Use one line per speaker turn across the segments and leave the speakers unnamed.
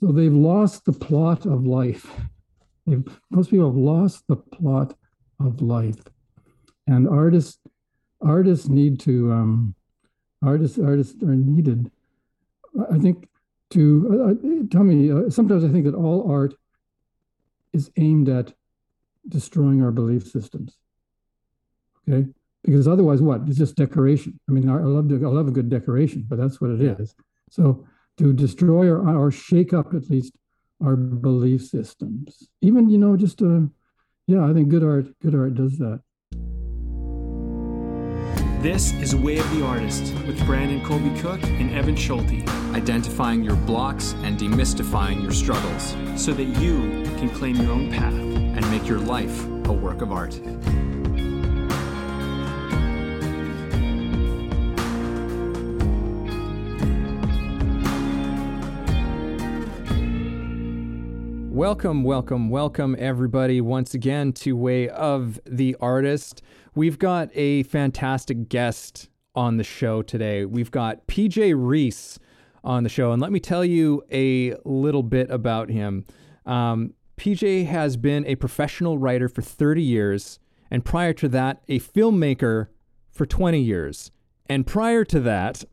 so they've lost the plot of life. They've, most people have lost the plot of life, and artists artists need to um, artists artists are needed. I think to uh, tell me. Uh, sometimes I think that all art is aimed at destroying our belief systems. Okay, because otherwise, what? It's just decoration. I mean, I love I love a good decoration, but that's what it is. So to destroy or, or shake up at least our belief systems, even you know, just uh, yeah, I think good art good art does that.
This is Way of the Artist with Brandon Colby Cook and Evan Schulte.
Identifying your blocks and demystifying your struggles
so that you can claim your own path
and make your life a work of art. Welcome, welcome, welcome, everybody, once again to Way of the Artist. We've got a fantastic guest on the show today. We've got PJ Reece on the show, and let me tell you a little bit about him. Um, PJ has been a professional writer for 30 years, and prior to that, a filmmaker for 20 years. And prior to that,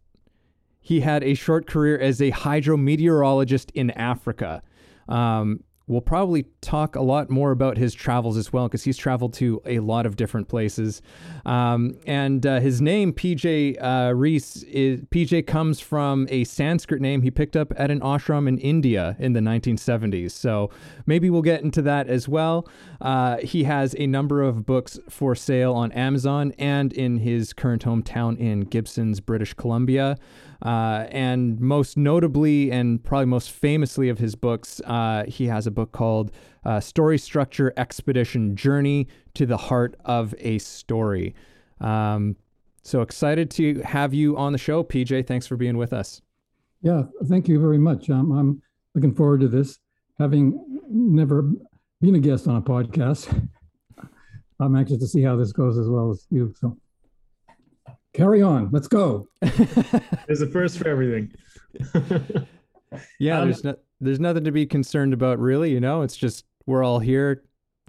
he had a short career as a hydrometeorologist in Africa. Um, We'll probably talk a lot more about his travels as well because he's traveled to a lot of different places. Um, and uh, his name, PJ uh, Reece, is, PJ comes from a Sanskrit name he picked up at an ashram in India in the 1970s. So maybe we'll get into that as well. Uh, he has a number of books for sale on Amazon and in his current hometown in Gibsons, British Columbia. Uh, and most notably, and probably most famously of his books, uh, he has a book called uh, Story Structure Expedition Journey to the Heart of a Story. Um, so excited to have you on the show, PJ. Thanks for being with us.
Yeah, thank you very much. Um, I'm looking forward to this. Having never been a guest on a podcast, I'm anxious to see how this goes as well as you. So carry on. Let's go.
There's a first for everything.
yeah, um, there's no, there's nothing to be concerned about, really. You know, it's just we're all here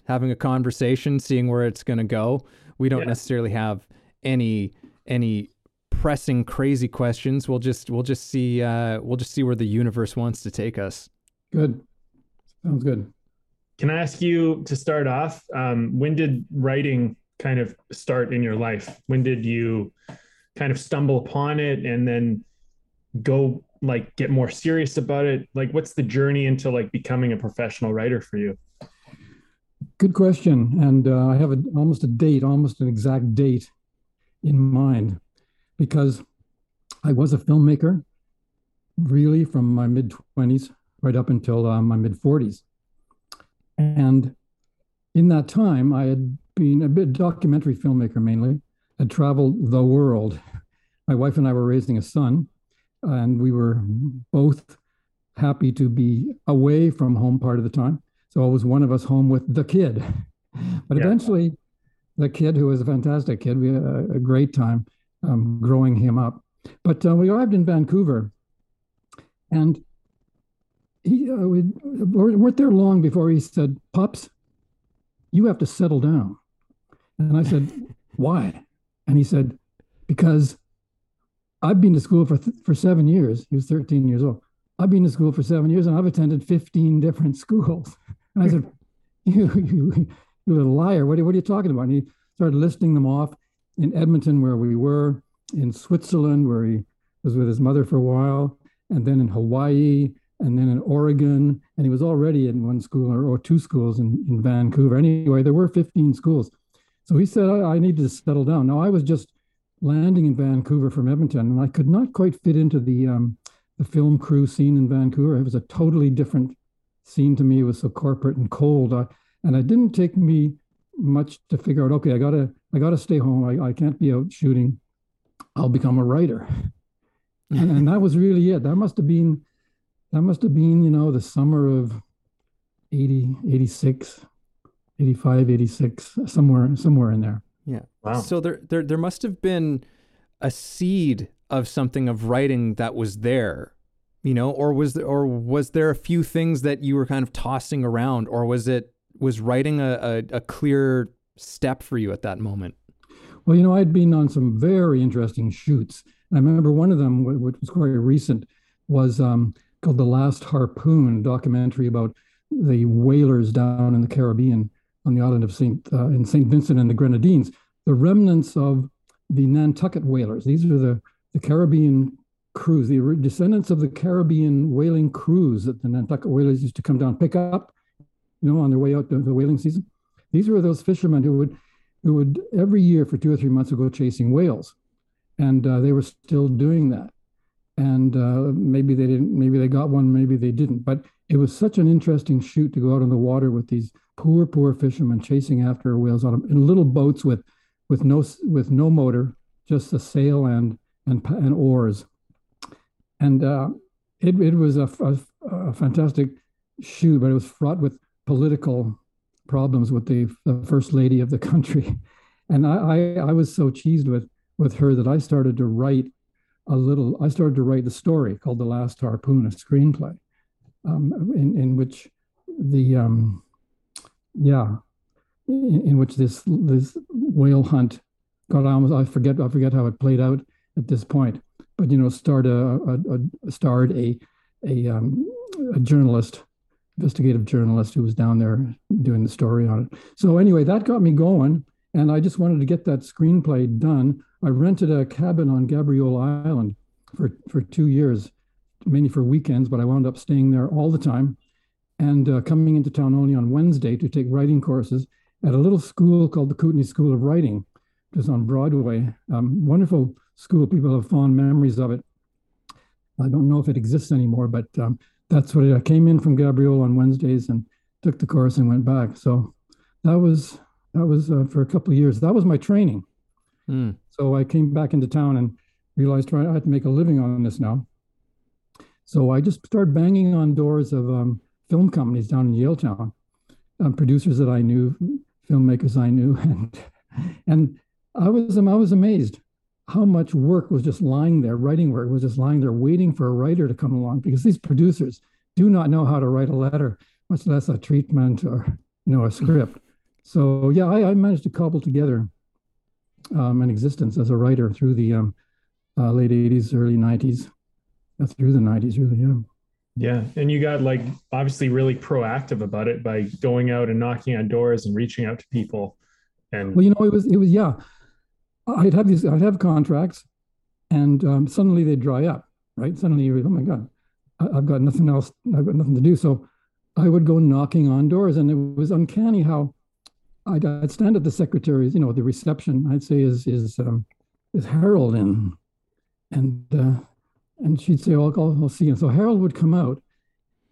having a conversation, seeing where it's going to go. We don't yeah. necessarily have any any pressing crazy questions. We'll just we'll just see uh, we'll just see where the universe wants to take us.
Good, sounds good.
Can I ask you to start off? Um, when did writing kind of start in your life? When did you kind of stumble upon it and then go like get more serious about it? Like what's the journey into like becoming a professional writer for you?
Good question. And uh, I have a, almost a date, almost an exact date in mind because I was a filmmaker really from my mid 20s right up until uh, my mid 40s. And in that time, I had been a bit documentary filmmaker mainly, had traveled the world. My wife and I were raising a son, and we were both happy to be away from home part of the time. So it was one of us home with the kid. But yeah. eventually, the kid, who was a fantastic kid, we had a, great time um, growing him up. But uh, we arrived in Vancouver, and he uh, we weren't there long before he said, "Pops, you have to settle down." And I said, Why? And he said, Because I've been to school for, th- for seven years. He was 13 years old. I've been to school for seven years and I've attended 15 different schools. And I said, You, you, you little liar. What are, what are you talking about? And he started listing them off in Edmonton, where we were, in Switzerland, where he was with his mother for a while, and then in Hawaii, and then in Oregon. And he was already in one school or, or two schools in, in Vancouver. Anyway, there were 15 schools. So he said, I, I need to settle down. Now, I was just landing in Vancouver from Edmonton, and I could not quite fit into the um, the film crew scene in Vancouver. It was a totally different scene to me. It was so corporate and cold, uh, and it didn't take me much to figure out. Okay, I gotta I gotta stay home. I, I can't be out shooting. I'll become a writer, and, and that was really it. That must have been that must have been you know the summer of 80 86 85, 86, somewhere somewhere in there.
Yeah. Wow. So there there there must have been a seed of something of writing that was there
you know, or was there, or was there a few things that you were kind of tossing around, or was it was writing a, a, a clear step for you at that moment?
Well, you know, I'd been on some very interesting shoots. And I remember one of them, which was quite recent, was um, called "The Last Harpoon," documentary about the whalers down in the Caribbean on the island of Saint uh, in Saint Vincent and the Grenadines, the remnants of the Nantucket whalers. These are the the Caribbean crews, the descendants of the Caribbean whaling crews that the Nantucket whalers used to come down pick up, you know, on their way out to the whaling season. These were those fishermen who would who would every year for two or three months would go chasing whales, and uh, they were still doing that. And uh, maybe they didn't, maybe they got one, maybe they didn't. But it was such an interesting shoot to go out on the water with these poor, poor fishermen chasing after whales on in little boats with with no with no motor, just a sail and and, and oars and uh, it, it was a, a, a, fantastic shoot, but it was fraught with political problems with the, the first lady of the country. And I, I, I, was so cheesed with, with her that I started to write a little, I started to write the story called The Last Harpoon, a screenplay, um, in, in which the, um, yeah, in, in, which this, this whale hunt got almost, I forget, I forget how it played out at this point but you know, starred a, a, a starred a a, um, a journalist, investigative journalist who was down there doing the story on it. So anyway, that got me going, and I just wanted to get that screenplay done. I rented a cabin on Gabriola Island for for two years, mainly for weekends, but I wound up staying there all the time, and uh, coming into town only on Wednesday to take writing courses at a little school called the Kootenay School of Writing, just on Broadway. Um, wonderful school. People have fond memories of it. I don't know if it exists anymore, but um, that's what it, I came in from Gabriola on Wednesdays and took the course and went back. So that was that was uh, for a couple of years. That was my training. Mm. So I came back into town and realized right, I had to make a living on this now. So I just started banging on doors of um, film companies down in Yaletown, um, producers that I knew, filmmakers I knew, and and I was I was amazed how much work was just lying there, writing work was just lying there, waiting for a writer to come along because these producers do not know how to write a letter, much less a treatment or you know a script. So yeah, I, I managed to cobble together um, an existence as a writer through the um, uh, late '80s, early '90s, uh, through the '90s, really. Yeah.
Yeah, and you got like obviously really proactive about it by going out and knocking on doors and reaching out to people. And
well, you know, it was it was yeah. I'd have these, I'd have contracts, and um, suddenly they dry up. Right? Suddenly you're oh my god, I, have got nothing else. I've got nothing to do. So I would go knocking on doors, and it was uncanny how I'd, I'd stand at the secretary's, you know, the reception. I'd say, "Is is um, is Harold in?" And uh, and she'd say, "Oh, I'll, I'll see." And so Harold would come out,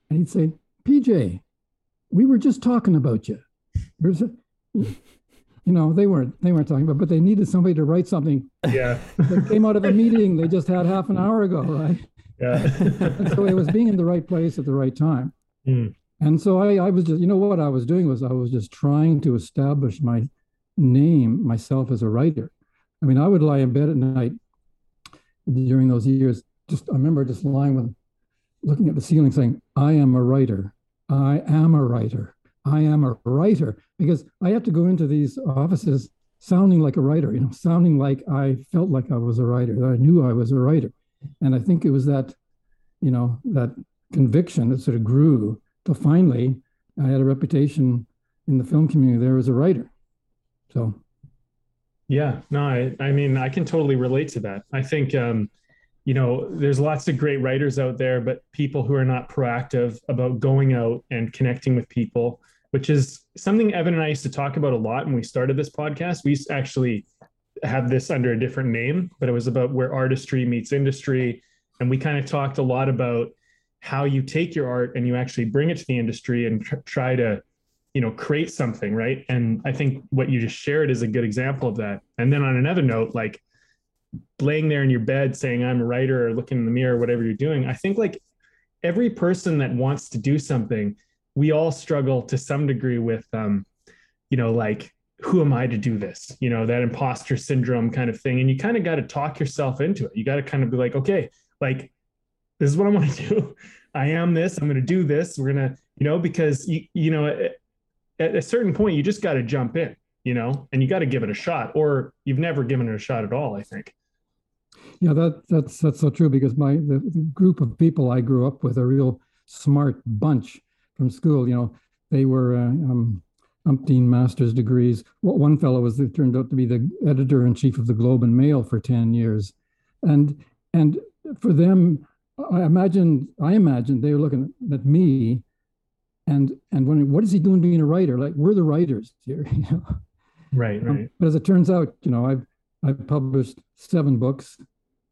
and he'd say, "PJ, we were just talking about you." There's a, you know they weren't they weren't talking about but they needed somebody to write something
yeah
that came out of a meeting they just had half an hour ago right
yeah
so it was being in the right place at the right time
mm.
And so I, I was just you know what i was doing was i was just trying to establish my name myself as a writer. I mean i would lie in bed at night during those years just i remember just lying with looking at the ceiling saying i am a writer. I am a writer. I am a writer. Because I had to go into these offices sounding like a writer, you know, sounding like I felt like I was a writer, that I knew I was a writer. And I think it was that, you know, that conviction that sort of grew till finally I had a reputation in the film community there as a writer. So
yeah, no, I, I mean, I can totally relate to that. I think um, you know, there's lots of great writers out there, but people who are not proactive about going out and connecting with people, which is something Evan and I used to talk about a lot when we started this podcast. We actually have this under a different name, but it was about where artistry meets industry. And we kind of talked a lot about how you take your art and you actually bring it to the industry and tr- try to you know create something right and i think what you just shared is a good example of that and then on another note like laying there in your bed saying I'm a writer or looking in the mirror, whatever you're doing. I think like every person that wants to do something, we all struggle to some degree with, um, you know, like who am I to do this? You know, that imposter syndrome kind of thing. And you kind of got to talk yourself into it. You got to kind of be like, okay, like this is what I want to do. I am this. I'm going to do this. We're going to, you know, because you, you know, at, at a certain point, you just got to jump in, you know, and you got to give it a shot, or you've never given it a shot at all. I think.
Yeah, that that's that's so true because my the, the group of people I grew up with a real smart bunch from school. You know, they were uh, um, umpteen master's degrees. One fellow was turned out to be the editor in chief of the Globe and Mail for ten years, and and for them, I imagine I imagine they were looking at me, and and wondering what is he doing being a writer? Like we're the writers here, you know.
Right, right. Um,
but as it turns out, you know, I've I've published seven books,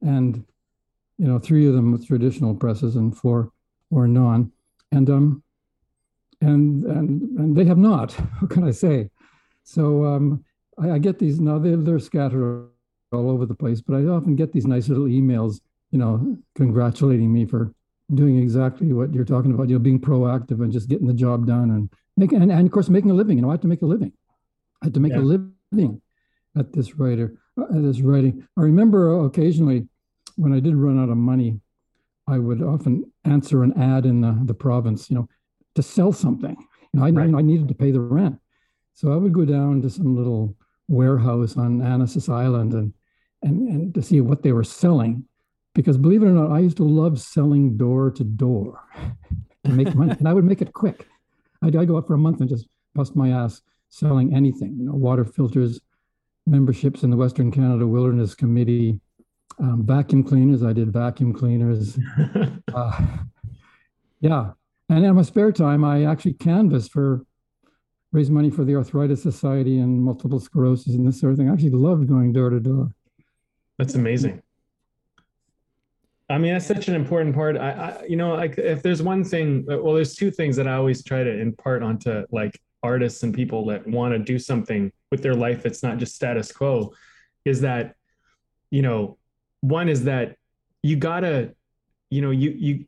and you know, three of them with traditional presses and four or non, and um, and and and they have not. What can I say? So um, I, I get these now. They they're scattered all over the place, but I often get these nice little emails, you know, congratulating me for doing exactly what you're talking about. You know, being proactive and just getting the job done and making and, and of course making a living. You know, I have to make a living. I had to make yeah. a living at this writer uh, at this writing. I remember occasionally when I did run out of money, I would often answer an ad in the, the province. You know, to sell something. You know, I, right. I needed to pay the rent. So I would go down to some little warehouse on Annacis Island and, and, and to see what they were selling. Because believe it or not, I used to love selling door to door to make money. and I would make it quick. I'd, I'd go out for a month and just bust my ass selling anything, you know, water filters, memberships in the Western Canada Wilderness Committee, um, vacuum cleaners. I did vacuum cleaners. uh, yeah, and in my spare time, I actually canvassed for raise money for the Arthritis Society and multiple sclerosis and this sort of thing. I actually loved going door to door.
That's amazing. I mean, that's such an important part. I, I, you know, like if there's one thing, well, there's two things that I always try to impart onto like artists and people that want to do something with their life that's not just status quo, is that, you know, one is that you gotta, you know, you you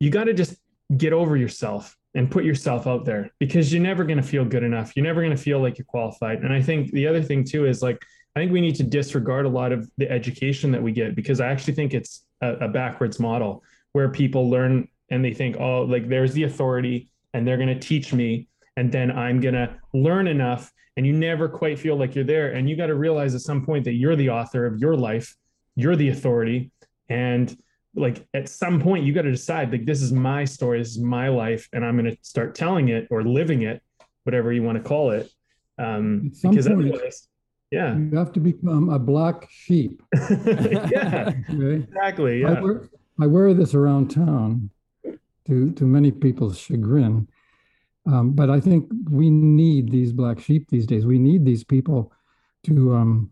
you got to just get over yourself and put yourself out there because you're never going to feel good enough. You're never going to feel like you're qualified. And I think the other thing too is like, I think we need to disregard a lot of the education that we get because I actually think it's a, a backwards model where people learn and they think, oh, like there's the authority and they're going to teach me and then I'm going to learn enough. And you never quite feel like you're there. And you got to realize at some point that you're the author of your life, you're the authority. And like at some point you got to decide like this is my story this is my life and i'm going to start telling it or living it whatever you want to call it um because point, otherwise yeah.
You have to become a black sheep.
Yeah. Okay? exactly yeah.
I wear, I wear, this around town to to many people's chagrin. Um, but i think we need these black sheep these days. We need these people to um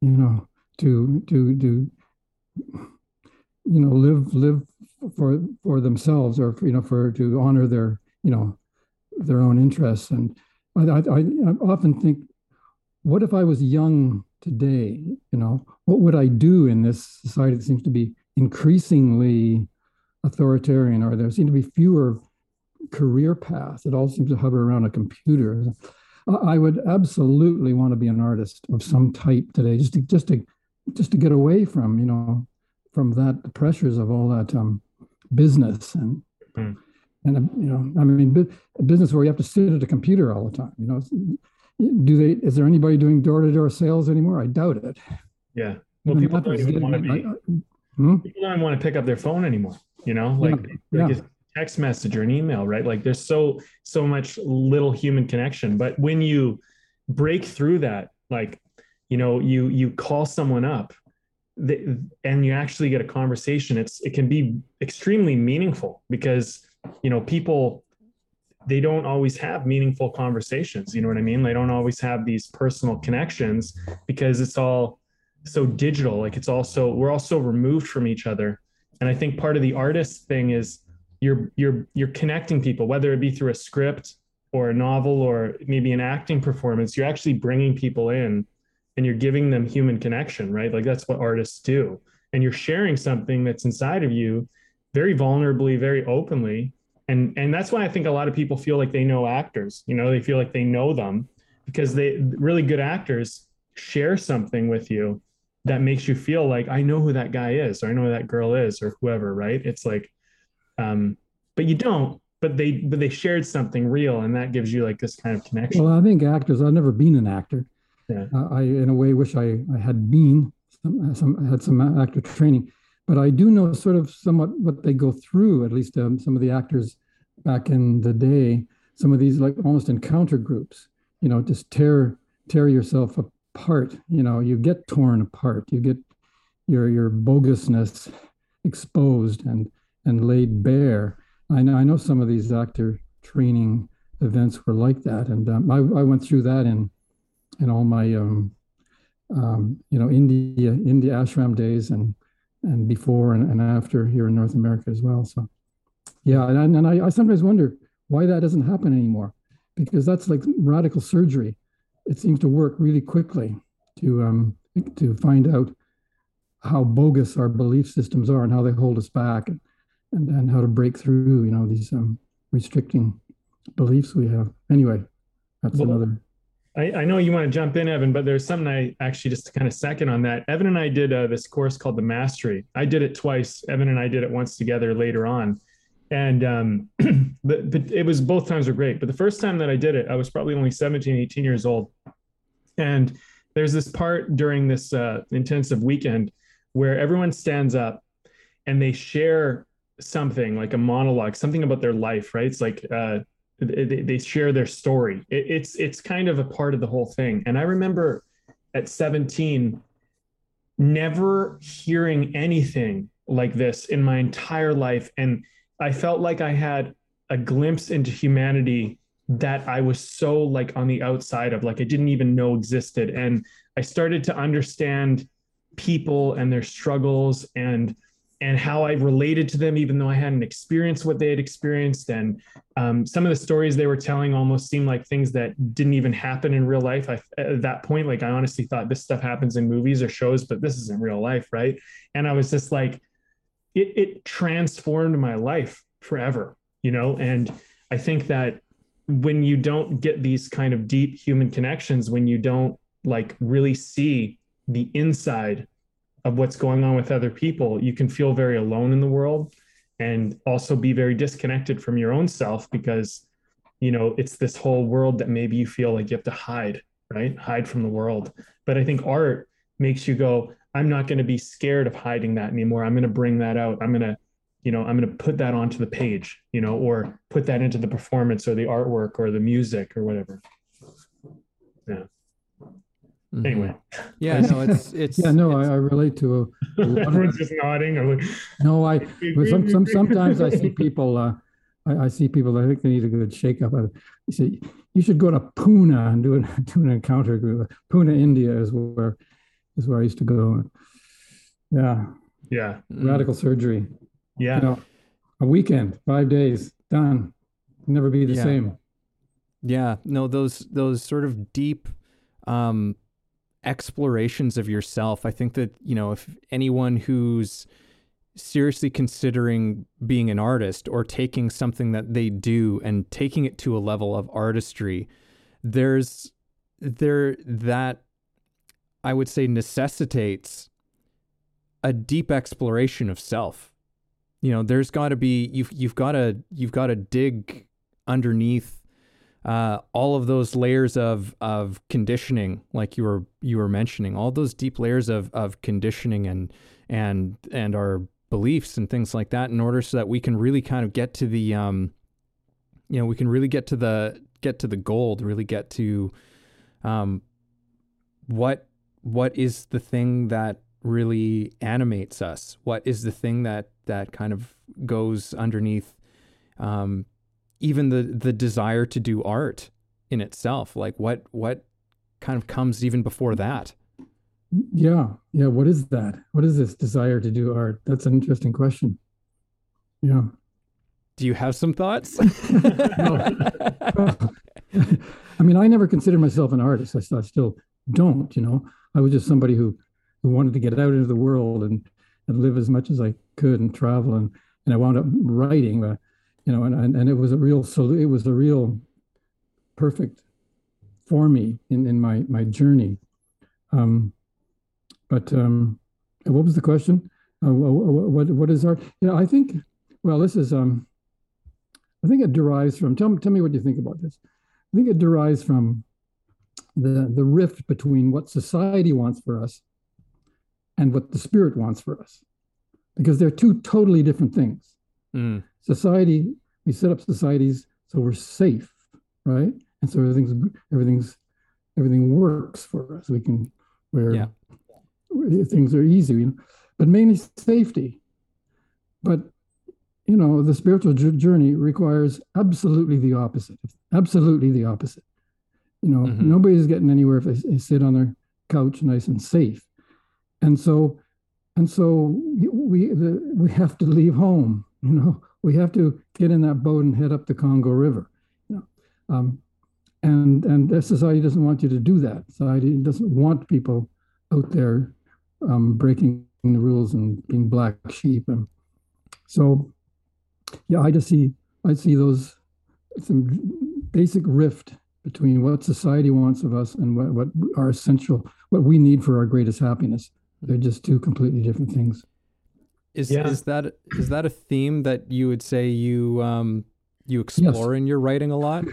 you know to to to you know live live for for themselves or you know for to honor their you know their own interests. And I, I, I often think what if I was young today you know what would I do in this society that seems to be increasingly authoritarian or there seem to be fewer career paths it all seems to hover around a computer I would absolutely want to be an artist of some type today just to just to just to get away from you know from that the pressures of all that um, business and mm. and you know I mean business where you have to sit at a computer all the time. You know, do they? Is there anybody doing door to door sales anymore? I doubt it.
Yeah. Well, people don't even want to be. hmm? People don't want to pick up their phone anymore. You know, like, yeah. like yeah. text message or an email, right? Like there's so so much little human connection. But when you break through that, like you know, you you call someone up and you actually get a conversation it's it can be extremely meaningful because you know people they don't always have meaningful conversations you know what i mean they don't always have these personal connections because it's all so digital like it's also we're all so removed from each other and i think part of the artist thing is you're you're you're connecting people whether it be through a script or a novel or maybe an acting performance you're actually bringing people in and you're giving them human connection, right? Like that's what artists do. And you're sharing something that's inside of you very vulnerably, very openly. And and that's why I think a lot of people feel like they know actors. You know, they feel like they know them because they really good actors share something with you that makes you feel like I know who that guy is, or I know who that girl is, or whoever, right? It's like, um, but you don't. But they but they shared something real, and that gives you like this kind of connection.
Well, I think actors. I've never been an actor.
Yeah.
Uh, I, in a way, wish I, I had been some, some had some actor training, but I do know sort of somewhat what they go through. At least um, some of the actors back in the day, some of these like almost encounter groups. You know, just tear tear yourself apart. You know, you get torn apart. You get your your bogusness exposed and and laid bare. I know I know some of these actor training events were like that, and um, I, I went through that in in all my um, um, you know India India ashram days and and before and, and after here in North America as well. So yeah, and, and I, I sometimes wonder why that doesn't happen anymore because that's like radical surgery. It seems to work really quickly to um, to find out how bogus our belief systems are and how they hold us back and and, and how to break through you know these um, restricting beliefs we have. Anyway, that's well, another.
I, I, know you want to jump in, Evan, but there's something I actually just to kind of second on that. Evan and I did uh, this course called the Mastery. I did it twice. Evan and I did it once together later on, and um, but, but it was both times were great. But the first time that I did it, I was probably only 17, 18 years old, and there's this part during this uh, intensive weekend where everyone stands up and they share something like a monologue, something about their life, right? It's like uh, they, they share their story. It, it's it's kind of a part of the whole thing. And I remember at 17 never hearing anything like this in my entire life and I felt like I had a glimpse into humanity that I was so like on the outside of like I didn't even know existed and I started to understand people and their struggles and and how I related to them, even though I hadn't experienced what they had experienced. And um, some of the stories they were telling almost seemed like things that didn't even happen in real life. I, at that point, like I honestly thought this stuff happens in movies or shows, but this isn't real life, right? And I was just like, it, it transformed my life forever, you know. And I think that when you don't get these kind of deep human connections, when you don't like really see the inside of what's going on with other people, you can feel very alone in the world and also be very disconnected from your own self because you know it's this whole world that maybe you feel like you have to hide right? Hide from the world. But i think art makes you go i'm not going to be scared of hiding that anymore. I'm going to bring that out. I'm going to you know i'm going to put that onto the page you know or put that into the performance or the artwork or the music or whatever. Yeah Mm-hmm. Anyway,
yeah, no, it's it's
yeah, no,
it's,
I, I, relate to
a. a Everyone's just nodding. I'm like,
no, I some, some sometimes I see people. Uh, I, I, see people. I think they need a good shake-up. You say you should go to Pune and do an do an encounter group. Pune, India, is where is where I used to go. Yeah,
yeah,
radical surgery.
Yeah,
you know, a weekend, five days, done. Never be the
yeah.
same.
Yeah, no, those those sort of deep um explorations of yourself. I think that, you know, if anyone who's seriously considering being an artist or taking something that they do and taking it to a level of artistry, there's there that I would say necessitates a deep exploration of self. You know, there's got to be you've you've got to you've got to dig underneath uh, all of those layers of of conditioning, like you were you were mentioning, all those deep layers of of conditioning and and and our beliefs and things like that, in order so that we can really kind of get to the um, you know, we can really get to the get to the gold, really get to um, what what is the thing that really animates us? What is the thing that that kind of goes underneath um, even the the desire to do art in itself like what what kind of comes even before that?
Yeah yeah what is that? What is this desire to do art? That's an interesting question. Yeah.
Do you have some thoughts?
I mean i never considered myself an artist. I, I still don't you know? I was just somebody who who wanted to get out into the world and and live as much as i could and travel and and i wound up writing uh, you know, and, and, it was a real, so it was a real perfect for me in, in my, my journey. Um, but um, what was the question? Uh, what what is art? Yeah, I think. Well, this is um, I think it derives from. Tell me, tell me what you think about this. I think it derives from the the rift between what society wants for us and what the spirit wants for us, because they're two totally different things. Mm. Society, we set up societies so we're safe, right? And so everything's everything's everything works for us. We can where yeah. things are easy, you know, but mainly safety. But you know, the spiritual journey requires absolutely the opposite. Absolutely the opposite. You know, mm-hmm. nobody's getting anywhere if they, they sit on their couch nice and safe. And so, and so we the, we have to leave home. You know, we have to get in that boat and head up the Congo River. You know, um, and and society doesn't want you to do that. Society doesn't want people out there um, breaking the rules and being black sheep. And so, yeah, I just see I see those some basic rift between what society wants of us and what, what are essential, what we need for our greatest happiness. They're just two completely different things.
Is yeah. is that is that a theme that you would say you um, you explore yes. in your writing a lot?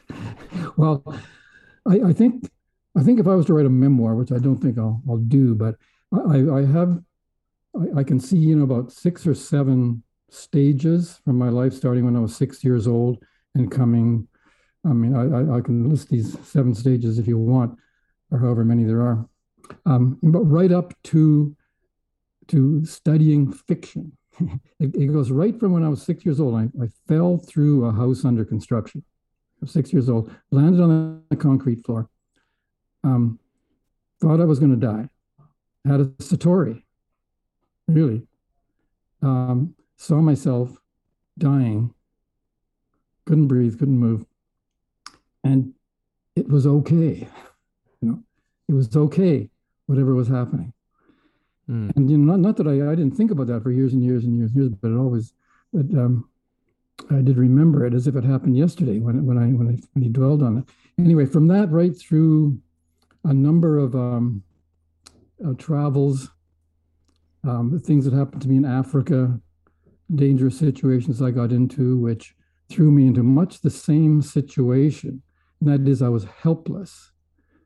well, I, I, think I think if I was to write a memoir, which I don't think I'll I'll do, but I, I have I, I can see you know about six or seven stages from my life, starting when I was six years old and coming. I mean, I, I can list these seven stages if you want, or however many there are, um, but right up to to studying fiction it, it, goes right from when I was six years old. I, I fell through a house under construction. I was six years old, landed on the concrete floor, um, thought I was going to die, had a satori, really. Um, saw myself dying, couldn't breathe, couldn't move. And it was okay. You know, it was okay, whatever was happening. Mm. And you know, not, not that I, I didn't think about that for years and years and years and years, but it always, but um, I did remember it as if it happened yesterday when when I when I when he dwelled on it. Anyway, from that right through a number of um, uh, travels, um, things that happened to me in Africa, dangerous situations I got into, which threw me into much the same situation, and that is I was helpless,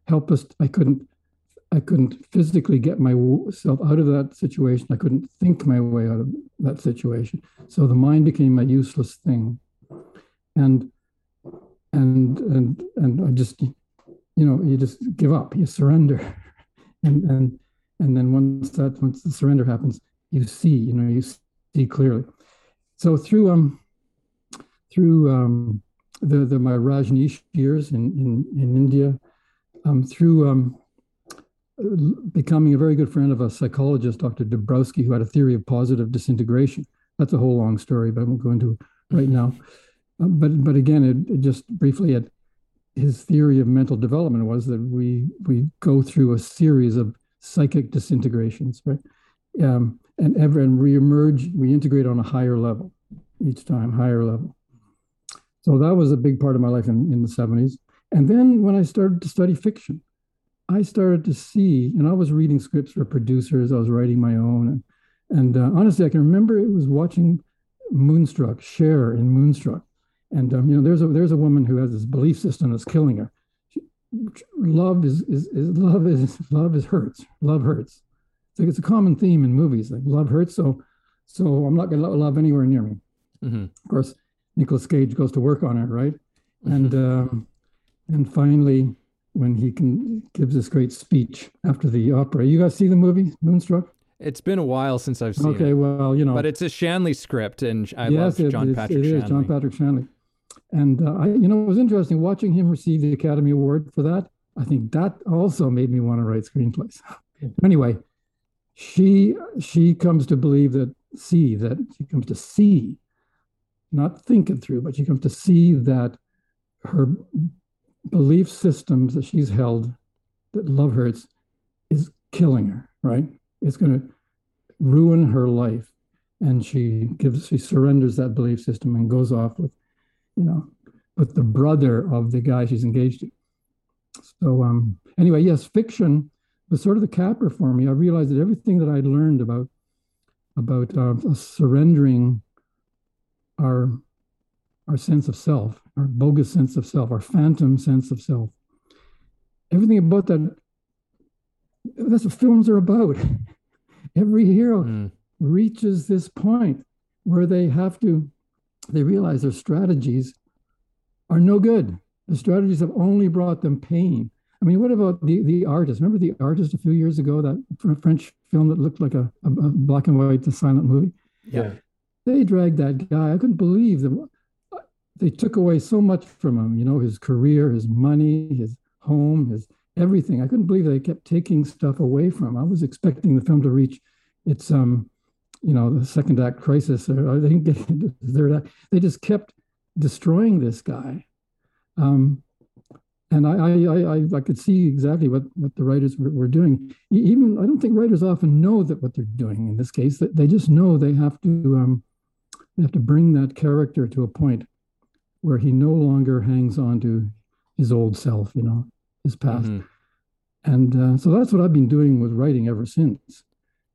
helpless. I couldn't I couldn't physically get myself out of that situation. I couldn't think my way out of that situation. So the mind became a useless thing, and and and and I just, you know, you just give up, you surrender, and and and then once that once the surrender happens, you see, you know, you see clearly. So through um through um the the my Rajneesh years in in in India, um through um becoming a very good friend of a psychologist, Dr. Dabrowski, who had a theory of positive disintegration. That's a whole long story, but I won't go into right now. Um, but but again, it, it just briefly, it, his theory of mental development was that we we go through a series of psychic disintegrations, right? Um, and ever and we emerge, we integrate on a higher level each time, higher level. So that was a big part of my life in, in the 70s. And then when I started to study fiction, I started to see, and I was reading scripts for producers, I was writing my own. And, and uh, honestly, I can remember it was watching Moonstruck, Cher in Moonstruck. And, um, you know, there's a, there's a woman who has this belief system that's killing her. She, love is, is, is, love is, love is hurts. Love hurts. It's like, it's a common theme in movies, like love hurts. So, so I'm not going to love anywhere near me. Mm-hmm. Of course, Nicolas Cage goes to work on it, right? Mm-hmm. And, um, and finally, when he can gives this great speech after the opera. You guys see the movie Moonstruck?
It's been a while since I've seen
okay, it. Okay, well, you know,
but it's a Shanley script, and I yes, love John it, Patrick. It
Shanley. is John Patrick Shanley, and uh, I, you know, it was interesting watching him receive the Academy Award for that. I think that also made me want to write screenplays. anyway, she she comes to believe that see that she comes to see, not think it through, but she comes to see that her belief systems that she's held that love hurts is killing her, right? It's going to ruin her life. And she gives, she surrenders that belief system and goes off with, you know, with the brother of the guy she's engaged to. So, um, anyway, yes, fiction, was sort of the capper for me. I realized that everything that I'd learned about about uh, surrendering our our sense of self, our bogus sense of self, our phantom sense of self, everything about that. That's what films are about. Every hero mm. reaches this point where they have to, they realize their strategies are no good. The strategies have only brought them pain. I mean, what about the the artist? Remember the artist a few years ago, that French film that looked like a, a, a black and white silent movie?
Yeah.
They dragged that guy. I couldn't believe that they took away so much from him, you know, his career, his money, his home, his everything. I couldn't believe they kept taking stuff away from him. I was expecting the film to reach its um, you know, the second act crisis or act. They just kept destroying this guy. Um, and I, I, I, I could see exactly what, what the writers were, were, doing. Even I don't think writers often know that what they're doing in this case. That they just know they have to um, they have to bring that character to a point where he no longer hangs on to his old self, you know, his past. Mm-hmm. And uh, so that's what I've been doing with writing ever since.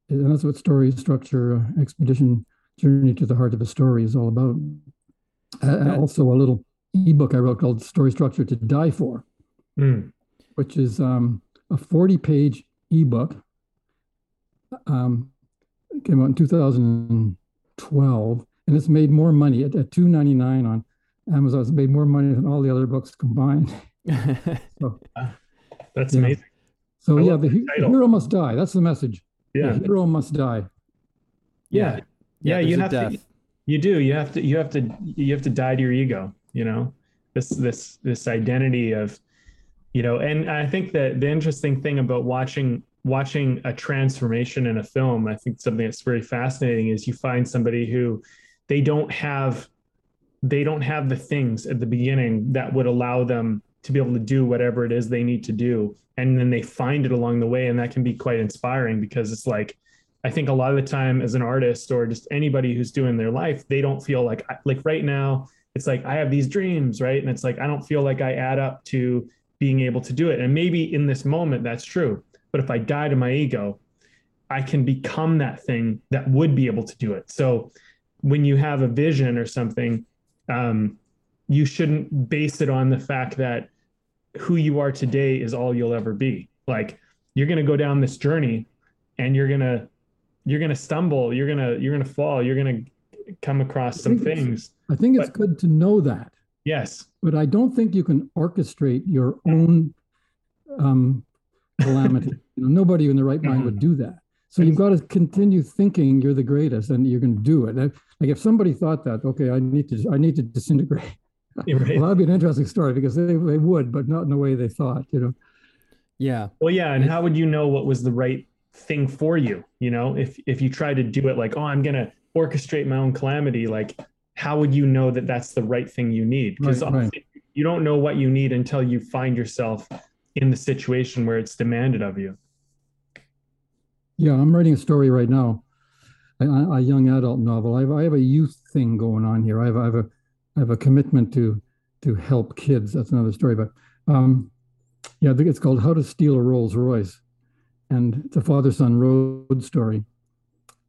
And that's what story structure, uh, expedition, journey to the heart of a story is all about. Also, a little ebook I wrote called Story Structure to Die For, mm. which is um, a 40 page ebook. Um, it came out in 2012, and it's made more money at, at 2.99 on Amazon. It's made more money than all the other books combined.
so, That's amazing.
So I yeah, the, the hero must die. That's the message.
Yeah,
the hero must die.
Yeah, yeah, yeah you have to. You do. You have to. You have to. You have to die to your ego you know this this this identity of you know and i think that the interesting thing about watching watching a transformation in a film i think something that's very fascinating is you find somebody who they don't have they don't have the things at the beginning that would allow them to be able to do whatever it is they need to do and then they find it along the way and that can be quite inspiring because it's like i think a lot of the time as an artist or just anybody who's doing their life they don't feel like like right now it's like I have these dreams, right? And it's like I don't feel like I add up to being able to do it. And maybe in this moment that's true. But if I die to my ego, I can become that thing that would be able to do it. So when you have a vision or something, um, you shouldn't base it on the fact that who you are today is all you'll ever be. Like you're going to go down this journey and you're going to you're going to stumble, you're going to you're going to fall, you're going to come across some things.
I think it's but, good to know that.
Yes.
But I don't think you can orchestrate your own um, calamity. you know, nobody in the right mind would do that. So you've got to continue thinking you're the greatest and you're going to do it. Like if somebody thought that, okay, I need to, I need to disintegrate. Right. well, that'd be an interesting story because they, they would, but not in the way they thought, you know?
Yeah.
Well, yeah. And how would you know what was the right thing for you? You know, if, if you try to do it like, oh, I'm going to orchestrate my own calamity, like how would you know that that's the right thing you need? Because right, right. you don't know what you need until you find yourself in the situation where it's demanded of you.
Yeah, I'm writing a story right now, a, a young adult novel. I have, I have, a youth thing going on here. I have, I have a I have a commitment to to help kids. That's another story, but um, yeah, I think it's called How to Steal a Rolls Royce, and it's a father son road story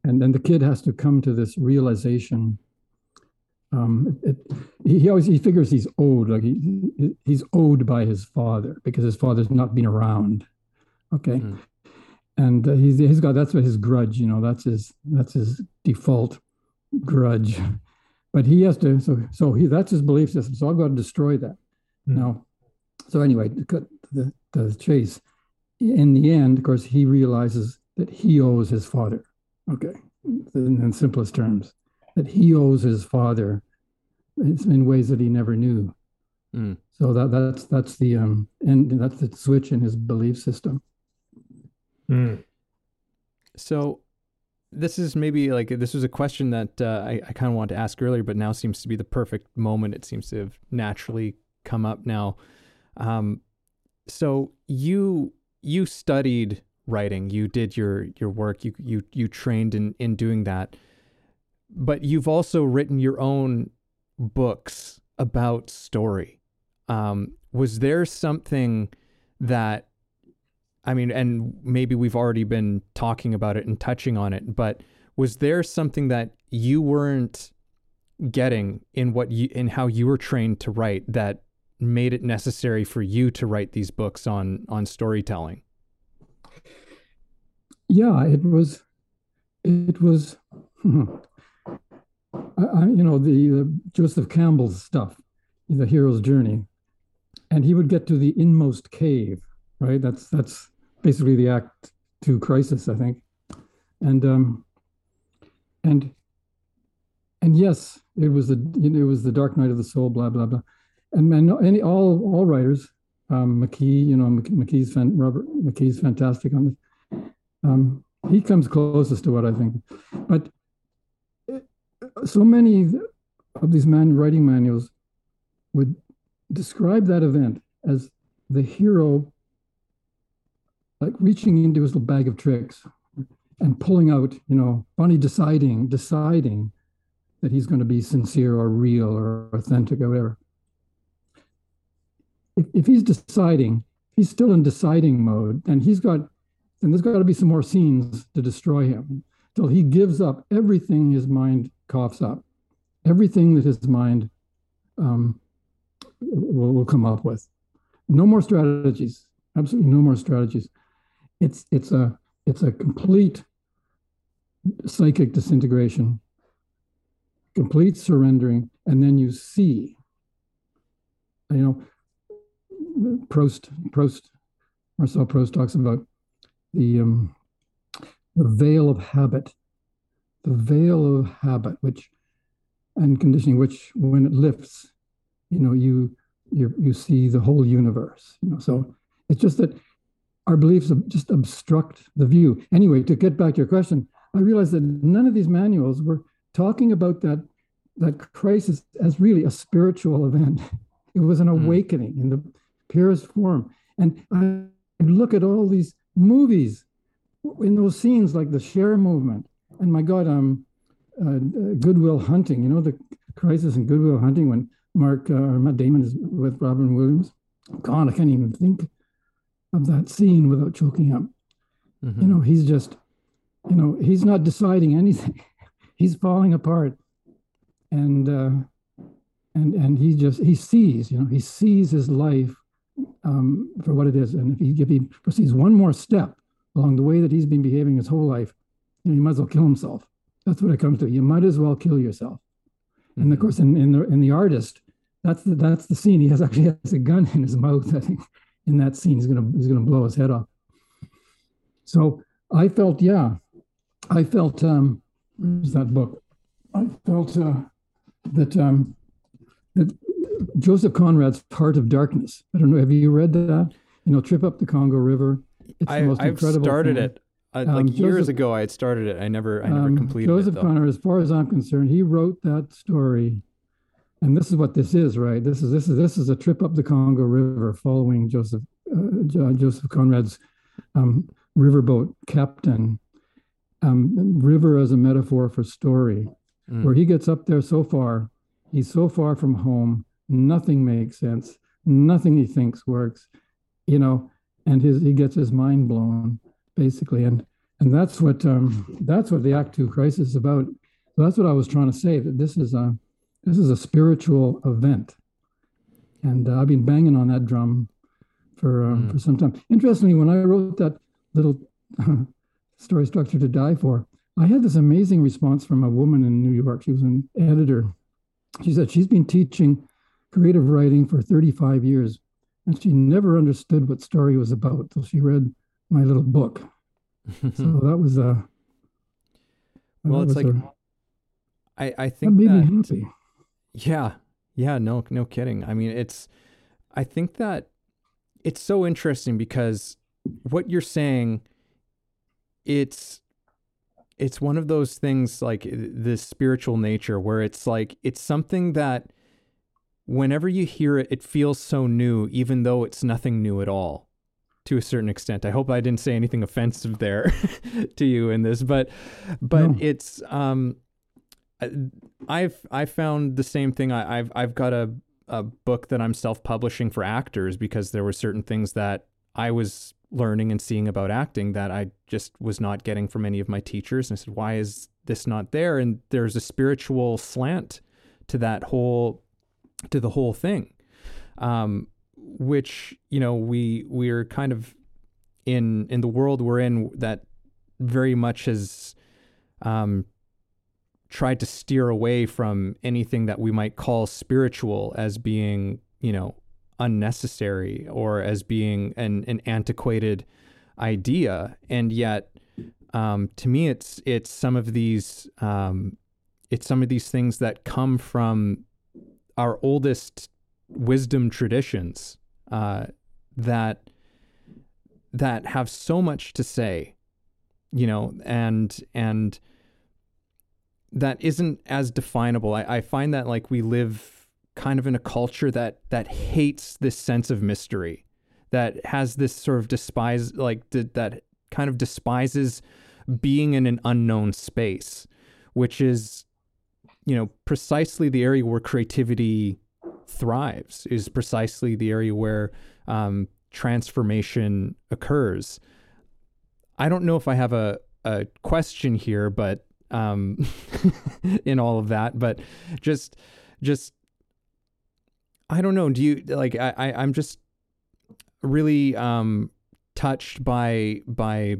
and then the kid has to come to this realization um, it, it, he always he figures he's owed like he, he's owed by his father because his father's not been around okay mm. And he's he's got that's his grudge you know that's his that's his default grudge but he has to so so he that's his belief system so i've got to destroy that mm. now so anyway to cut the, the chase in the end of course he realizes that he owes his father Okay, in, in simplest terms, that he owes his father in ways that he never knew. Mm. So that that's that's the um and that's the switch in his belief system.
Mm. So this is maybe like this was a question that uh, I, I kind of wanted to ask earlier, but now seems to be the perfect moment. It seems to have naturally come up now. Um, so you you studied writing. You did your your work. You you you trained in in doing that. But you've also written your own books about story. Um, was there something that I mean, and maybe we've already been talking about it and touching on it, but was there something that you weren't getting in what you in how you were trained to write that made it necessary for you to write these books on on storytelling?
Yeah, it was. It was. Hmm. I, you know the, the Joseph Campbell's stuff, the hero's journey, and he would get to the inmost cave. Right. That's that's basically the Act Two crisis, I think, and um, and and yes, it was the you know, it was the dark night of the soul, blah blah blah, and and any all all writers, um, McKee, you know McKee's fan, Robert McKee's fantastic on this. Um, he comes closest to what I think, but so many of these man writing manuals would describe that event as the hero like reaching into his little bag of tricks and pulling out, you know, Bonnie deciding, deciding that he's going to be sincere or real or authentic or whatever. If, if he's deciding, he's still in deciding mode, and he's got, and there's got to be some more scenes to destroy him till he gives up everything his mind coughs up, everything that his mind um, will, will come up with. No more strategies. Absolutely no more strategies. It's it's a it's a complete psychic disintegration, complete surrendering, and then you see. You know, Proust, Proust, Marcel Proust talks about the um, the veil of habit, the veil of habit, which and conditioning, which when it lifts, you know, you you you see the whole universe. You know, so it's just that our beliefs just obstruct the view. Anyway, to get back to your question, I realized that none of these manuals were talking about that that crisis as really a spiritual event. It was an hmm. awakening in the purest form. And I look at all these movies in those scenes like the Share movement, and my God, um, uh, Good Will Hunting. You know the crisis in Good Will Hunting when Mark uh, or Matt Damon is with Robin Williams. God, I can't even think of that scene without choking up. Mm-hmm. You know, he's just, you know, he's not deciding anything. he's falling apart, and uh, and and he just he sees, you know, he sees his life um, for what it is, and if he if he proceeds one more step along the way that he's been behaving his whole life, you know, he might as well kill himself. That's what it comes to. You might as well kill yourself. Mm-hmm. And of mm-hmm. course, in, in the in the artist, that's the that's the scene. He has actually has a gun in his mouth. I think in that scene. He's gonna he's gonna blow his head off. So I felt, yeah, I felt. Um, where's that book? I felt uh, that um, that Joseph Conrad's Heart of Darkness. I don't know. Have you read that? You know, Trip Up the Congo River.
It's I, the most I've incredible started thing. it. Uh, like um, years Joseph, ago, I had started it. I never, I never um, completed
Joseph
it.
Joseph Conrad, as far as I'm concerned, he wrote that story and this is what this is, right? This is this is this is a trip up the Congo River following Joseph uh, Joseph Conrad's um, riverboat captain. Um, river as a metaphor for story, mm. where he gets up there so far, he's so far from home, nothing makes sense, nothing he thinks works, you know, and his he gets his mind blown basically, and and that's what um, that's what the Act Two crisis is about. So that's what I was trying to say that this is a this is a spiritual event. And uh, I've been banging on that drum for um, mm. for some time. Interestingly, when I wrote that little story structure to die for, I had this amazing response from a woman in New York. She was an editor. She said she's been teaching creative writing for 35 years, and she never understood what story was about until she read my little book. so that was a.
Well, it's like a, I I think
that made me happy.
Yeah. Yeah, no no kidding. I mean, it's I think that it's so interesting because what you're saying it's it's one of those things like this spiritual nature where it's like it's something that whenever you hear it it feels so new even though it's nothing new at all to a certain extent. I hope I didn't say anything offensive there to you in this, but but no. it's um I've I found the same thing. I, have I've got a a book that I'm self publishing for actors because there were certain things that I was learning and seeing about acting that I just was not getting from any of my teachers. And I said, why is this not there? And there's a spiritual slant to that whole, to the whole thing, um, which you know we we're kind of in in the world we're in that very much has um, tried to steer away from anything that we might call spiritual as being, you know, unnecessary or as being an, an antiquated idea. And yet, um, to me, it's it's some of these um, it's some of these things that come from our oldest wisdom traditions uh, that that have so much to say, you know, and and that isn't as definable. I, I find that like we live kind of in a culture that that hates this sense of mystery, that has this sort of despise like th- that kind of despises being in an unknown space, which is, you know, precisely the area where creativity thrives. Is precisely the area where um, transformation occurs. I don't know if I have a a question here, but um, in all of that, but just, just, I don't know. Do you like? I, I I'm just really um, touched by by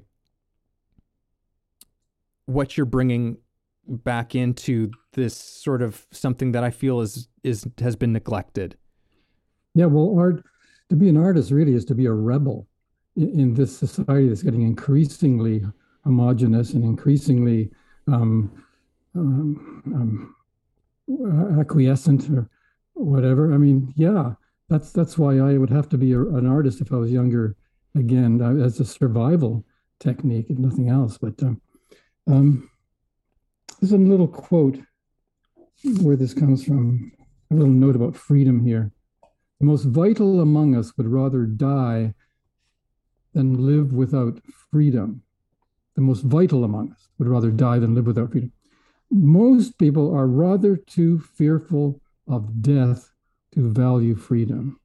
what you're bringing back into this sort of something that I feel is is has been neglected.
Yeah, well, art to be an artist really is to be a rebel in, in this society that's getting increasingly homogenous and increasingly um, um, um, acquiescent or whatever. I mean, yeah, that's that's why I would have to be a, an artist if I was younger. Again, uh, as a survival technique, if nothing else. But um, um, there's a little quote where this comes from. A little note about freedom here. The most vital among us would rather die than live without freedom the most vital among us would rather die than live without freedom. Most people are rather too fearful of death to value freedom.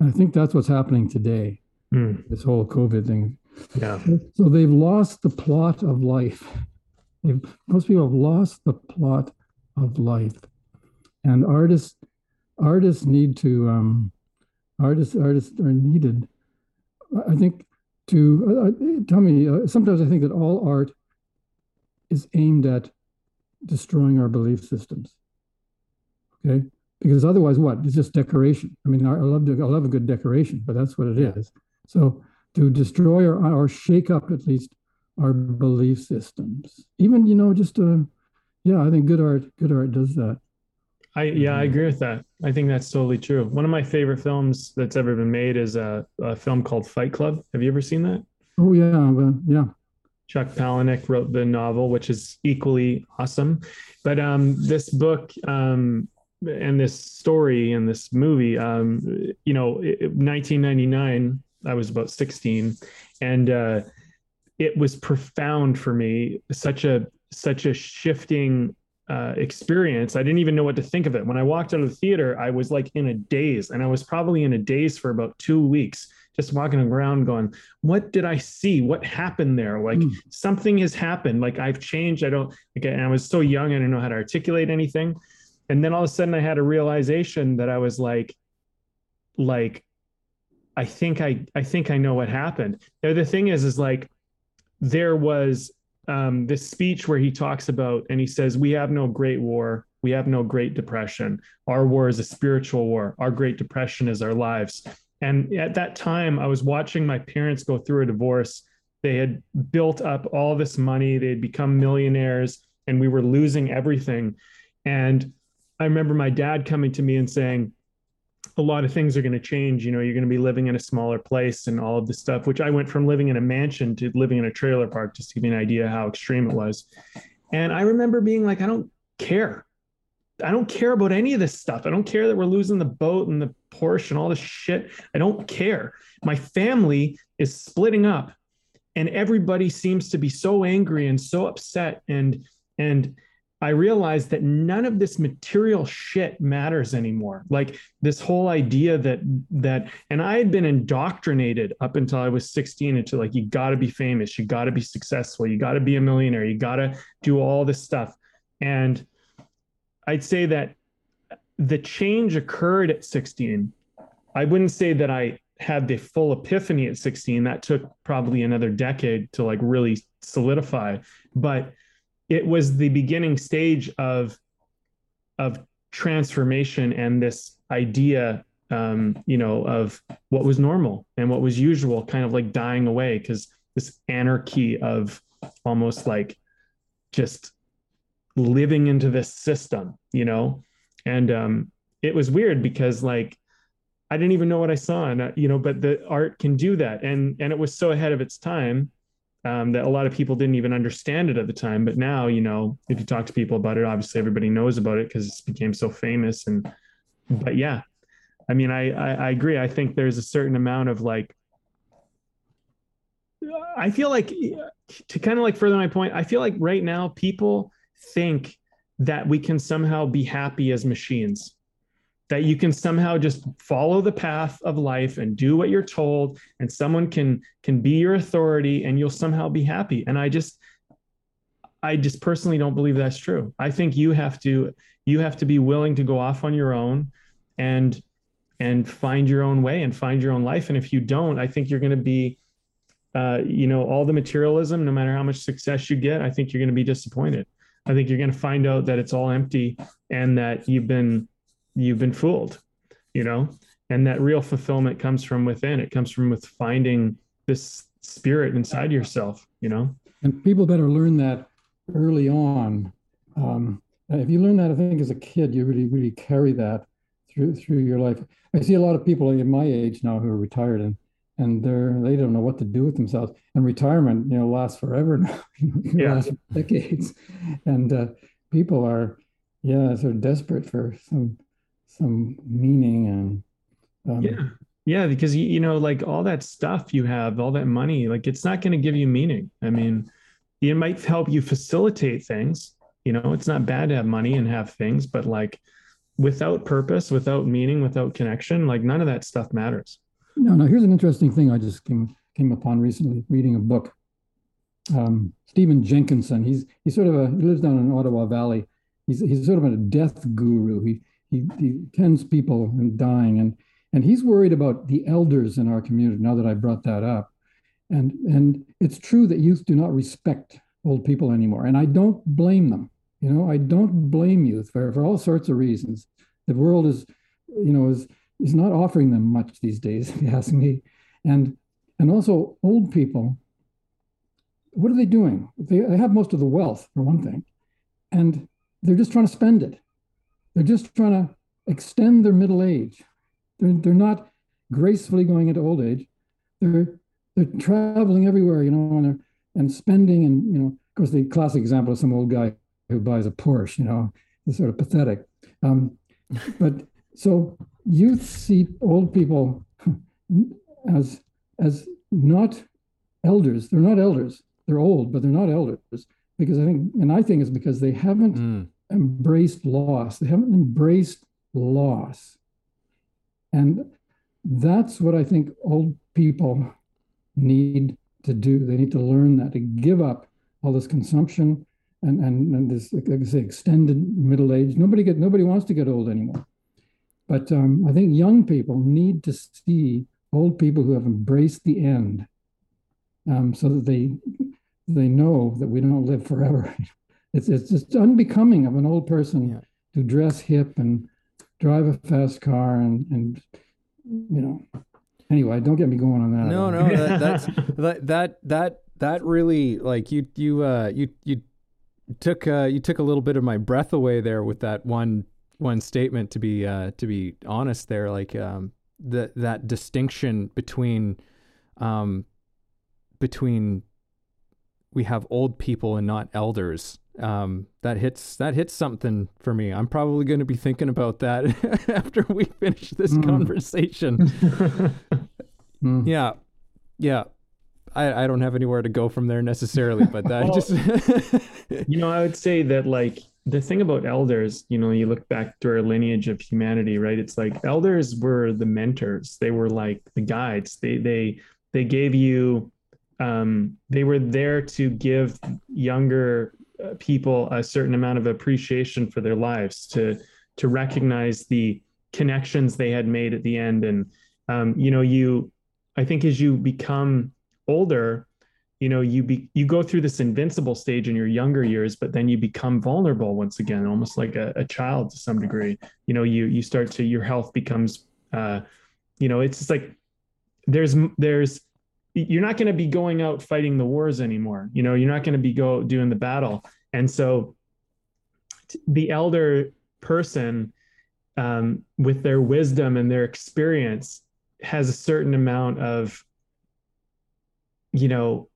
And I think that's what's happening today, mm. this whole COVID thing.
Yeah.
So they've lost the plot of life. They've, most people have lost the plot of life. And artists artists need to um, artists artists are needed. I think to uh, uh, tell me, uh, sometimes I think that all art is aimed at destroying our belief systems. Okay, because otherwise, what? It's just decoration. I mean, I, love to, I love a good decoration, but that's what it yeah. is. So to destroy or, or shake up at least our belief systems, even you know, just uh, yeah, I think good art, good art does that.
I yeah, I mm-hmm. agree with that. I think that's totally true. One of my favorite films that's ever been made is a, a film called Fight Club. Have you ever seen that?
Oh yeah, well, yeah.
Chuck Palahniuk wrote the novel, which is equally awesome. But um, this book um, and this story and this movie, um, you know, 1999, I was about 16, and uh, it was profound for me. Such a such a shifting uh, experience. I didn't even know what to think of it. When I walked out of the theater, I was like in a daze, and I was probably in a daze for about two weeks, just walking around going, What did I see? What happened there? Like mm. something has happened. Like I've changed. I don't, like, I was so young, I didn't know how to articulate anything. And then all of a sudden, I had a realization that I was like, like, I think I, I think I know what happened. Now, the thing is, is like, there was um, this speech where he talks about and he says, We have no great war. We have no great depression. Our war is a spiritual war. Our great depression is our lives. And at that time, I was watching my parents go through a divorce. They had built up all this money, they had become millionaires, and we were losing everything. And I remember my dad coming to me and saying, a lot of things are going to change. You know, you're going to be living in a smaller place and all of this stuff, which I went from living in a mansion to living in a trailer park, just to give you an idea how extreme it was. And I remember being like, I don't care. I don't care about any of this stuff. I don't care that we're losing the boat and the Porsche and all this shit. I don't care. My family is splitting up and everybody seems to be so angry and so upset and and I realized that none of this material shit matters anymore. Like this whole idea that that and I had been indoctrinated up until I was 16 into like you got to be famous, you got to be successful, you got to be a millionaire, you got to do all this stuff. And I'd say that the change occurred at 16. I wouldn't say that I had the full epiphany at 16. That took probably another decade to like really solidify, but it was the beginning stage of of transformation and this idea um, you know of what was normal and what was usual kind of like dying away because this anarchy of almost like just living into this system you know? And um, it was weird because like i didn't even know what i saw and uh, you know but the art can do that. And and it was so ahead of its time um, that a lot of people didn't even understand it at the time. But now, you know, if you talk to people about it, obviously everybody knows about it because it became so famous. And but yeah, I mean, I, I I agree. I think there's a certain amount of like. I feel like to kind of like further my point, I feel like right now people think that we can somehow be happy as machines that you can somehow just follow the path of life and do what you're told and someone can can be your authority and you'll somehow be happy. And i just i just personally don't believe that's true. I think you have to you have to be willing to go off on your own and and find your own way and find your own life. And if you don't i think you're going to be uh, you know all the materialism no matter how much success you get i think you're going to be disappointed. I think you're going to find out that it's all empty and that you've been you've been fooled, you know? And that real fulfillment comes from within. It comes from with finding this spirit inside yourself, you know?
And people better learn that early on. Um, if you learn that, I think as a kid, you really, really carry that through through your life. I see a lot of people in my age now who are retired and and they're they don't know what to do with themselves. And retirement, you know, lasts forever now, yeah. lasts decades. And uh, people are, yeah, sort of desperate for some some meaning and
um, yeah. Yeah because you, know like all that stuff you have all that money like it's not going to give you meaning. I mean it might help you facilitate things you know it's not bad to have money and have things but like without purpose without meaning without connection like none of that stuff matters.
No no here's an interesting thing i just came came upon recently reading a book. Um, Stephen Jenkinson he's he's sort of a he lives down in Ottawa Valley. He's he's sort of a death guru. He he, he tends people and dying and and he's worried about the elders in our community now that i brought that up. And and it's true that youth do not respect old people anymore and i don't blame them. You know i don't blame youth for, for all sorts of reasons. The world is you know is is not offering them much these days if you ask me. And and also old people what are they doing? They, they have most of the wealth for one thing and they're just trying to spend it they're just trying to extend their middle age. They're, they're not gracefully going into old age. They're they're traveling everywhere, you know, and and spending and you know, of course, the classic example of some old guy who buys a Porsche, you know, is sort of pathetic. Um, but so youth see old people as as not elders. They're not elders. They're old, but they're not elders because I think, and I think it's because they haven't mm embraced loss. They haven't embraced loss. And that's what I think old people need to do. They need to learn that, to give up all this consumption and, and, and this, like I say, extended middle age. Nobody get nobody wants to get old anymore. But um, I think young people need to see old people who have embraced the end um, so that they they know that we don't live forever. it's it's just unbecoming of an old person yeah. to dress hip and drive a fast car and and you know anyway don't get me going on that
no no that, that's that that that that really like you you uh you you took uh you took a little bit of my breath away there with that one one statement to be uh to be honest there like um that that distinction between um between we have old people and not elders um, that hits that hits something for me. I'm probably going to be thinking about that after we finish this mm. conversation. mm. Yeah, yeah. I, I don't have anywhere to go from there necessarily, but that
well, just you know, I would say that like the thing about elders, you know, you look back to our lineage of humanity, right? It's like elders were the mentors. They were like the guides. They they they gave you um, they were there to give younger uh, people a certain amount of appreciation for their lives to to recognize the connections they had made at the end. And um, you know you i think as you become older you know you be you go through this invincible stage in your younger years but then you become vulnerable once again almost like a, a child to some degree. You know you you start to your health becomes uh you know it's just like there's there's you're not going to be going out fighting the wars anymore. You know you're not going to be go doing the battle. And so the elder person um, with their wisdom and their experience has a certain amount of you know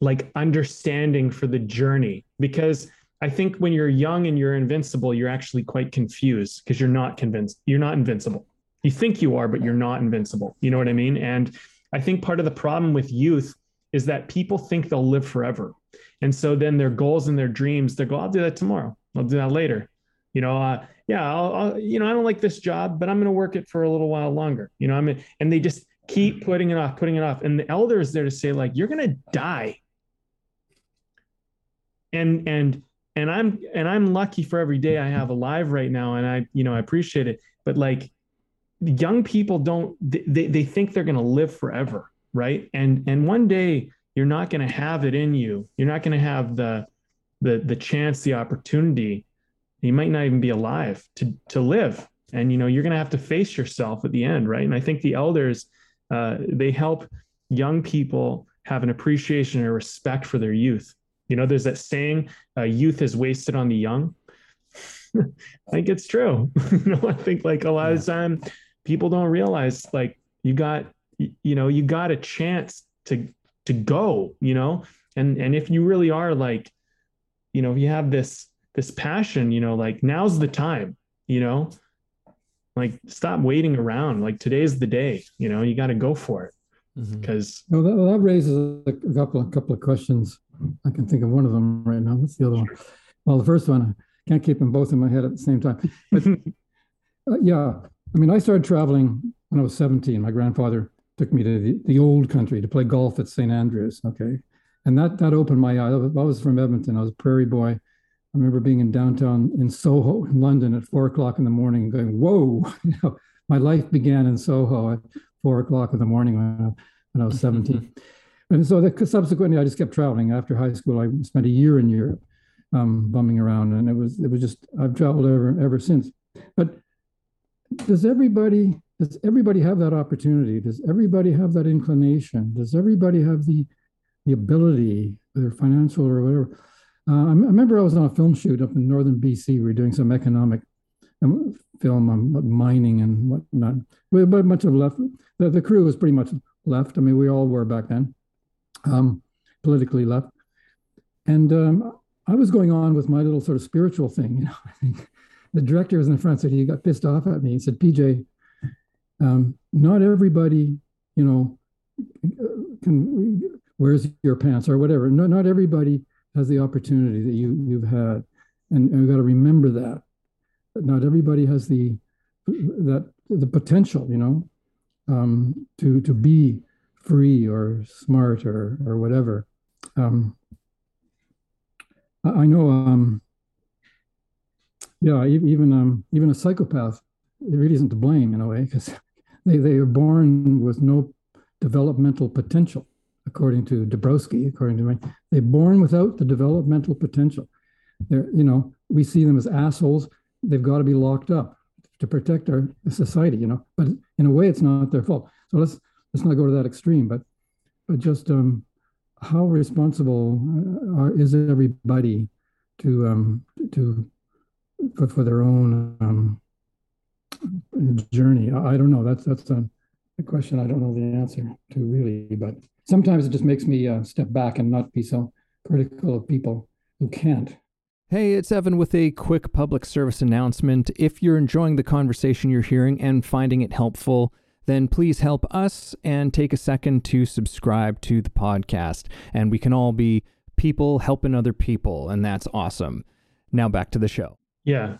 like understanding for the journey. Because i think when you're young and you're invincible you're actually quite confused because you're not convinced you're not invincible. You think you are but you're not invincible. You know what i mean? And i think part of the problem with youth is that people think they'll live forever. And so then their goals and their dreams they go i'll do that tomorrow. I'll do that later. You know uh, yeah I'll, I'll, you know i don't like this job but i'm going to work it for a little while longer. You know i mean and they just keep putting it off putting it off. And the elder is there to say like you're going to die. And and and i'm and i'm lucky for every day i have alive right now and i you know i appreciate it. But like young people don't they, they think they're going to live forever right? And and one day you're not going to have it in you. You're not going to have the the the chance the opportunity. You might not even be alive to to live. And you know you're going to have to face yourself at the end right? And i think the elders uh, they help young people have an appreciation and respect for their youth. You know there's that saying uh, youth is wasted on the young. I think it's true. You know i think like a lot of time people don't realize like you got you know you got a chance to to go you know? And and if you really are like you know if you have this this passion you know like now's the time you know? Like stop waiting around. Like today's the day you know? You got to go for it because
mm-hmm. well, that, that, raises a couple a couple of questions. I can think of one of them right now. What's the other one? Well the first one i can't keep them both in my head at the same time but uh, yeah i mean i started traveling when i was 17 my grandfather took me to the, the old country to play golf at st andrews okay and that that opened my eyes i was from edmonton i was a prairie boy I remember being in downtown in Soho in London at four o'clock in the morning and going, whoa, you know, my life began in Soho at four o'clock in the morning when I, when I was 17. Mm-hmm. And so the, subsequently, I just kept traveling. After high school, I spent a year in Europe, um, bumming around, and it was it was just I've traveled ever ever since. But does everybody does everybody have that opportunity? Does everybody have that inclination? Does everybody have the the ability, whether financial or whatever, uh, I remember I was on a film shoot up in northern BC. We were doing some economic um, film on mining and whatnot. Had a of left. The, the crew was pretty much left. I mean, we all were back then, um, politically left. And um, I was going on with my little sort of spiritual thing. You know, I think the director was in the front. Said he got pissed off at me. He said, "PJ, um, not everybody, you know, can wears your pants or whatever. No, not everybody." has the opportunity that you you've had, and, and we've got to remember that. Not everybody has the that the potential, you know, um, to to be free or smart or or whatever. Um, I know, um, yeah, even um, even a psychopath, it really isn't to blame in a way because they they are born with no developmental potential according to Dabrowski, according to me, they're born without the developmental potential. They're, you know, we see them as assholes. They've got to be locked up to protect our society, you know. But in a way, it's not their fault. So let's let's not go to that extreme. But but just um, how responsible uh, are, is everybody to um, to for, for their own um, journey? I, I don't know. That's that's a, a question I don't know the answer to really, but sometimes it just makes me uh, step back and not be so critical of people who can't.
Hey, it's Evan with a quick public service announcement. If you're enjoying the conversation you're hearing and finding it helpful, then please help us and take a second to subscribe to the podcast. And we can all be people helping other people, and that's awesome.
Now back to the show.
Yeah.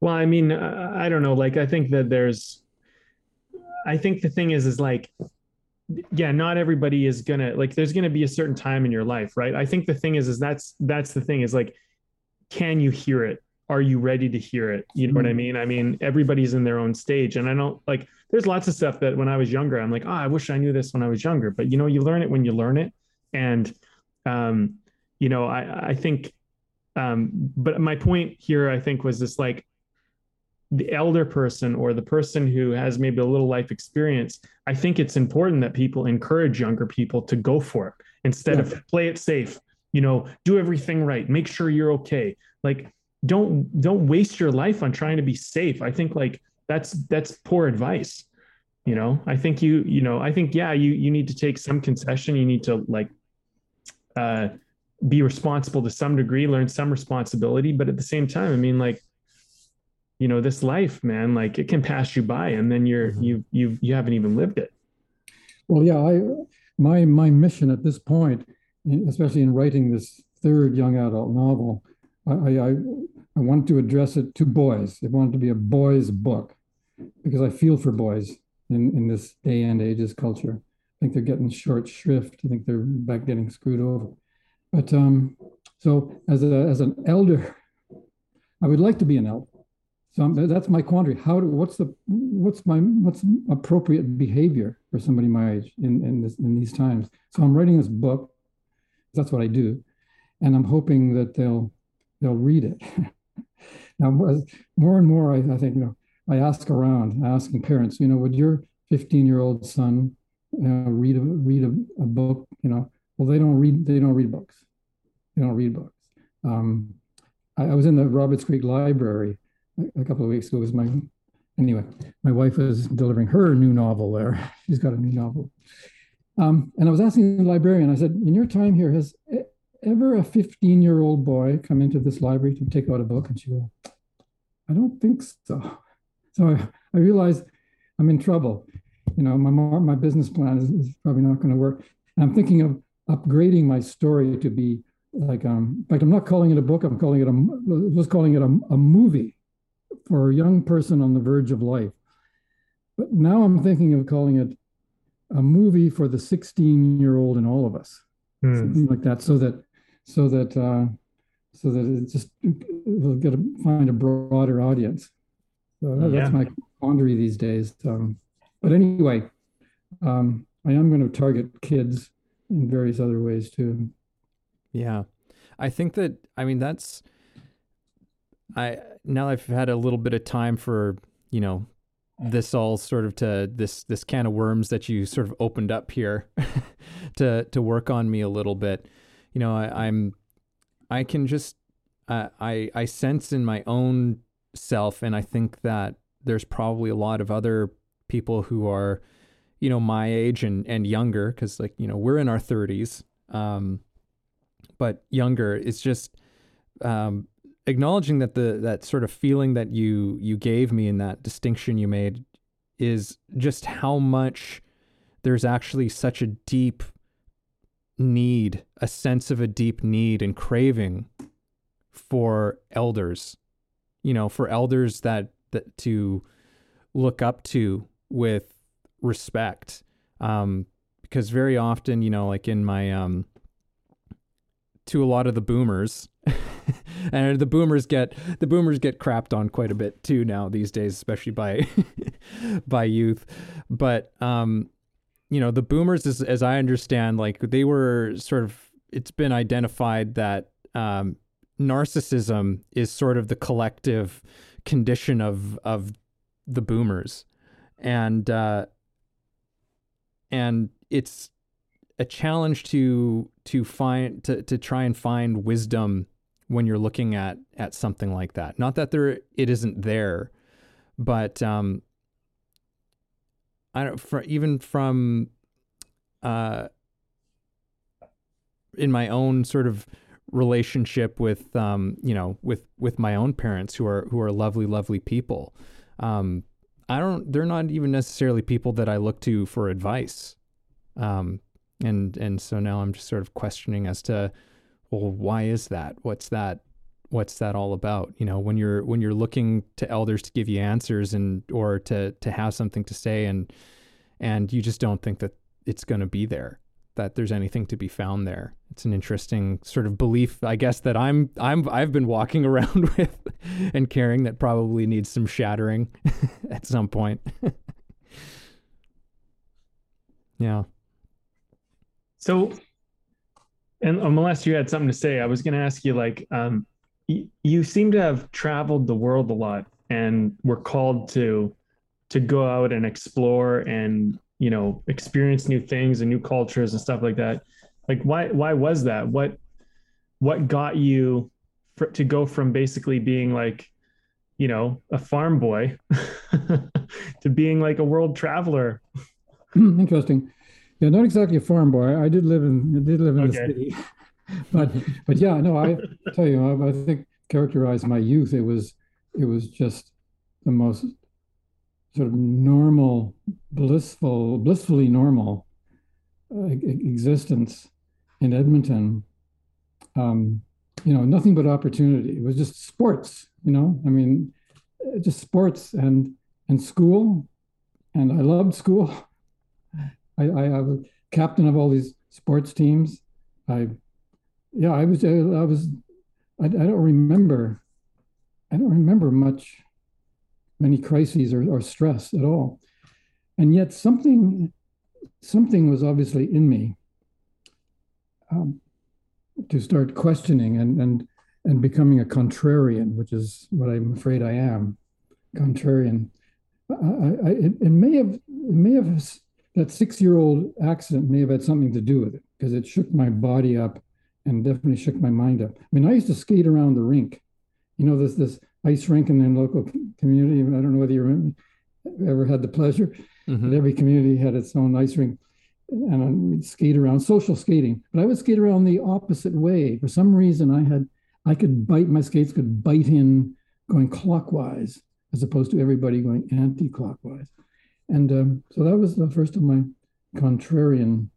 Well, I mean, I don't know. Like, I think that there's, I think the thing is, is like, yeah, not everybody is gonna like. There's gonna be a certain time in your life, right? I think the thing is, is that's that's the thing is like, can you hear it? Are you ready to hear it? You know mm-hmm. what I mm-hmm. mean? I mean, everybody's in their own stage, and I don't like. There's lots of stuff that when I was younger, I'm like, oh, I wish I knew this when I was younger. But you know, you learn it when you learn it, and um, you know, I I think, um, but my point here, I think, was this like the elder person or the person who has maybe a little life experience, I think it's important that people encourage younger people to go for it instead yeah. of play it safe, you know, do everything right, make sure you're okay. Like don't don't waste your life on trying to be safe. I think like that's that's poor advice. You know, I think you, you know, I think yeah, you you need to take some concession. You need to like uh be responsible to some degree, learn some responsibility, but at the same time, I mean like you know this life man like it can pass you by and then you're mm-hmm. you you you haven't even lived it.
Well yeah i my my mission at this point especially in writing this third young adult novel i i i want to address it to boys. It wanted to be a boys book because i feel for boys in in this day and ages culture. I think they're getting short shrift. I think they're back getting screwed over but um so as a as an elder i would like to be an elder so that's my quandary. How do, what's the what's my what's appropriate behavior for somebody my age in in, this, in these times? So I'm writing this book. That's what I do, and I'm hoping that they'll they'll read it. now, more and more, I, I, think you know, I ask around, asking parents, you know, would your 15 year old son read a read a, a, book? You know, well, they don't read they don't read books. They don't read books. Um, I, I was in the Roberts Creek Library a couple of weeks ago. Was my anyway my wife was delivering her new novel there. She's got a new novel. Um, and i was asking the librarian i said in your time here has ever a 15 year old boy come into this library to take out a book? And she go i don't think so. So i, I realized i'm in trouble. You know my my business plan is, is probably not going to work. And i'm thinking of upgrading my story to be like um in fact i'm not calling it a book i'm calling it a was calling it a, a movie for a young person on the verge of life. But now I'm thinking of calling it a movie for the 16 year old in all of us, mm. something like that, so that so that uh, so that it just will get to find a broader audience. So that, yeah. that's my quandary these days. Um, but anyway, um, I am going to target kids in various other ways too.
Yeah, I think that I mean that's I now I've had a little bit of time for you know this all sort of to this this can of worms that you sort of opened up here to to work on me a little bit. You know, I, I'm I can just I I sense in my own self, and I think that there's probably a lot of other people who are you know my age and and younger because like you know we're in our 30s um but younger it's just um acknowledging that the that sort of feeling that you you gave me and that distinction you made is just how much there's actually such a deep need, a sense of a deep need and craving for elders. You know, for elders that that to look up to with respect. Um, because very often, you know, like in my um to a lot of the boomers and the boomers get the boomers get crapped on quite a bit too now these days, especially by by youth. But um, you know, the boomers, as as I understand, like they were sort of. It's been identified that um, narcissism is sort of the collective condition of of the boomers, and uh, and it's a challenge to to find to to try and find wisdom when you're looking at at something like that. Not that there it isn't there, but um, I don't for, even from uh, in my own sort of relationship with um, you know with with my own parents who are who are lovely lovely people. Um, I don't. They're not even necessarily people that I look to for advice. Um, and and so now I'm just sort of questioning as to well, why is that? What's that? what's that all about you know when you're when you're looking to elders to give you answers and or to to have something to say and and you just don't think that it's going to be there that there's anything to be found there. It's an interesting sort of belief i guess that i'm i'm i've been walking around with and carrying that probably needs some shattering at some point. Yeah.
So and unless you had something to say i was going to ask you like um you seem to have traveled the world a lot and were called to to go out and explore and you know experience new things and new cultures and stuff like that. Like why why was that? What what got you for, to go from basically being like you know a farm boy to being like a world traveler?
Interesting. Yeah not exactly a farm boy. I did live in i did live in okay. the city. But but yeah, no, I tell you, I, I think characterize my youth. It was it was just the most sort of normal, blissful, blissfully normal uh, existence in Edmonton. Um, you know, nothing but opportunity. It was just sports. You know, I mean, uh, just sports and and school, and I loved school. I, I, I was captain of all these sports teams. I yeah, I was, I was, I, I don't remember, I don't remember much, many crises or, or stress at all. And yet something, something was obviously in me um, to start questioning and, and, and becoming a contrarian, which is what I'm afraid I am, contrarian. I, I, it, it may have, it may have, that six-year-old accident may have had something to do with it because it shook my body up and definitely shook my mind up. I mean, I used to skate around the rink. You know, there's this ice rink in the local community. I don't know whether you remember, ever had the pleasure. Mm-hmm. every community had its own ice rink, and I would skate around, social skating. But I would skate around the opposite way. For some reason, I had I could bite my skates could bite in going clockwise as opposed to everybody going anti-clockwise. And um, so that was the first of my contrarian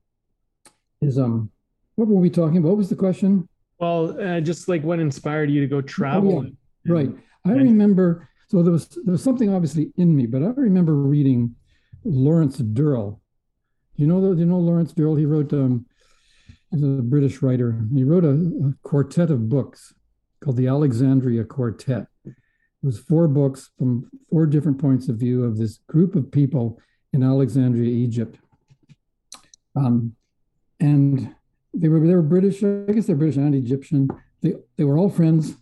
ism what were we talking about? What was the question?
Well, uh, just like what inspired you to go travel. Oh,
yeah. Right. I remember. So there was there was something obviously in me, but I remember reading Lawrence Durrell. You know, you know Lawrence Durrell? He wrote. Um, he's a British writer. He wrote a, a quartet of books called the Alexandria Quartet. It was four books from four different points of view of this group of people in Alexandria, Egypt. Um, and they were they were British. I guess they're British and Egyptian. They they were all friends.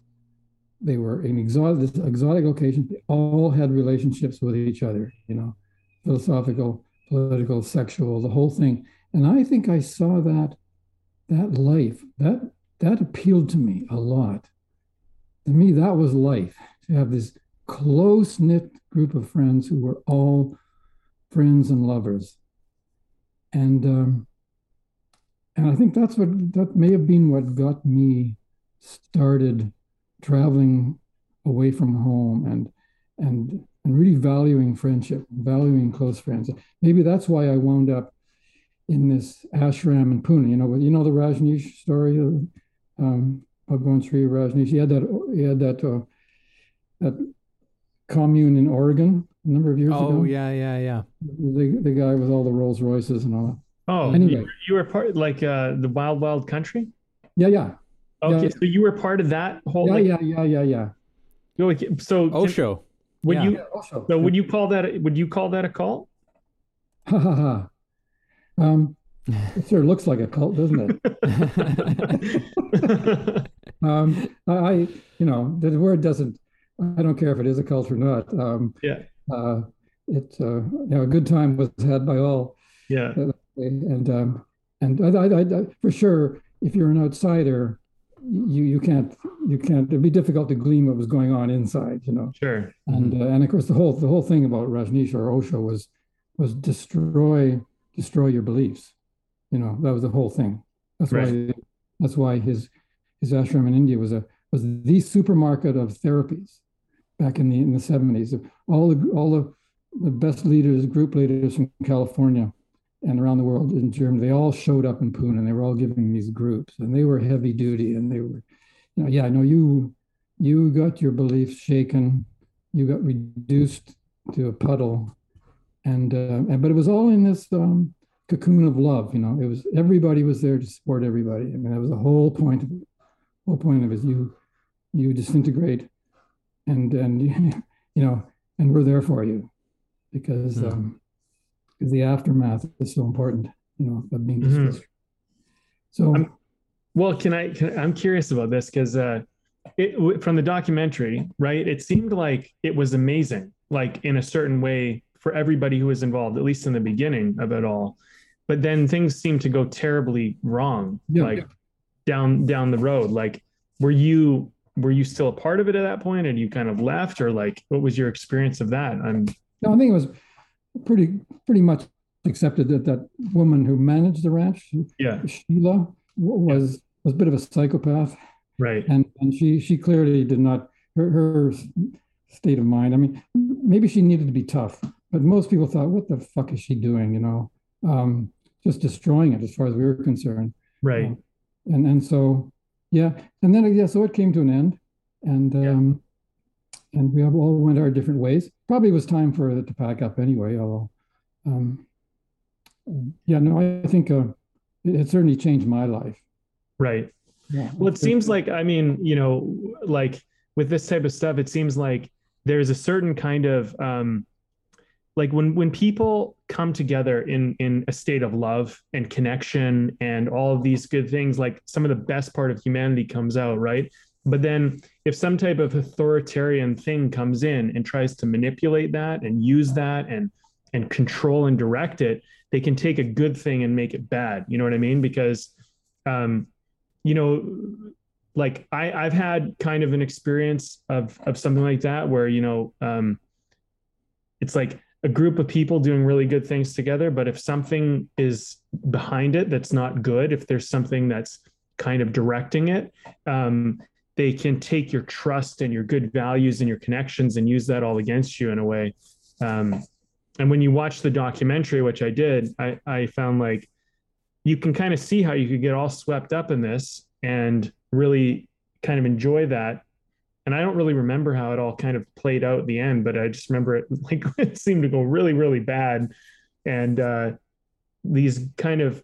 They were in exotic this exotic location. They all had relationships with each other. You know, philosophical, political, sexual, the whole thing. And I think I saw that that life that that appealed to me a lot. To me, that was life. To have this close knit group of friends who were all friends and lovers. And um, and I think that's what that may have been what got me started traveling away from home and and and really valuing friendship, valuing close friends. Maybe that's why I wound up in this ashram in Pune. You know, you know the Rajneesh story um, Bhagwan Shree Rajneesh. He had that. He had that. Uh, that commune in Oregon a number of years
oh,
ago.
Oh yeah, yeah, yeah.
The the guy with all the Rolls Royces and all that.
Oh, anyway, you, you were part like uh, the Wild Wild Country.
Yeah, yeah.
Okay, yeah. so you were part of that whole.
Yeah,
like,
yeah, yeah, yeah,
yeah. So
Osho.
Would yeah. you? Osho. So would you call that? Would you call that a cult?
Ha ha ha. Um, it sure looks like a cult, doesn't it? um, I, you know, the word doesn't. I don't care if it is a cult or not. Um,
yeah.
Uh, it, uh, you know, a good time was had by all.
Yeah. Uh,
and um, and I, I, I, for sure, if you're an outsider, you you can't you can't. It'd be difficult to glean what was going on inside, you know.
Sure.
And mm-hmm. uh, and of course, the whole the whole thing about Rajneesh or Osho was was destroy destroy your beliefs. You know, that was the whole thing. That's right. why that's why his his ashram in India was a was the supermarket of therapies back in the in the 70s. All the all the the best leaders, group leaders from California and around the world in Germany, they all showed up in Pune and they were all giving these groups and they were heavy duty and they were, you know, yeah, no, you you got your beliefs shaken, you got reduced to a puddle, and, uh, and but it was all in this um, cocoon of love. You know, it was everybody was there to support everybody. I mean, that was the whole point of it. Whole point of it is you you disintegrate, and and you know, and we're there for you because mm. um, because the aftermath is so important. You know, of being mm-hmm. So,
I'm, well, can I? Can, I'm curious about this because uh, it from the documentary, right? It seemed like it was amazing, like in a certain way for everybody who was involved, at least in the beginning of it all. But then things seemed to go terribly wrong, yeah, like yeah. down down the road. Like, were you were you still a part of it at that point, and you kind of left, or like, what was your experience of that? I'm
no, I think it was pretty pretty much accepted that that woman who managed the ranch,
yeah,
Sheila, was was a bit of a psychopath,
right?
And and she she clearly did not her her state of mind. I mean, maybe she needed to be tough, but most people thought, what the fuck is she doing? You know, um, just destroying it as far as we were concerned,
right?
Uh, and and so yeah, and then yeah, so it came to an end, and um, yeah. and we all went our different ways. Probably was time for it to pack up anyway. Although, um, yeah, no, I think uh, it, it certainly changed my life.
Right. Yeah. Well, it seems like I mean, you know, like with this type of stuff, it seems like there's a certain kind of um, like when when people come together in in a state of love and connection and all of these good things, like some of the best part of humanity comes out, right? But then if some type of authoritarian thing comes in and tries to manipulate that and use that and and control and direct it, they can take a good thing and make it bad. You know what I mean? Because um, you know, like I, I've had kind of an experience of of something like that where, you know, um, it's like a group of people doing really good things together, but if something is behind it that's not good, if there's something that's kind of directing it, um, they can take your trust and your good values and your connections and use that all against you in a way. Um, and when you watch the documentary, which I did, I, I found like you can kind of see how you could get all swept up in this and really kind of enjoy that. And I don't really remember how it all kind of played out at the end, but I just remember it like it seemed to go really, really bad. And uh, these kind of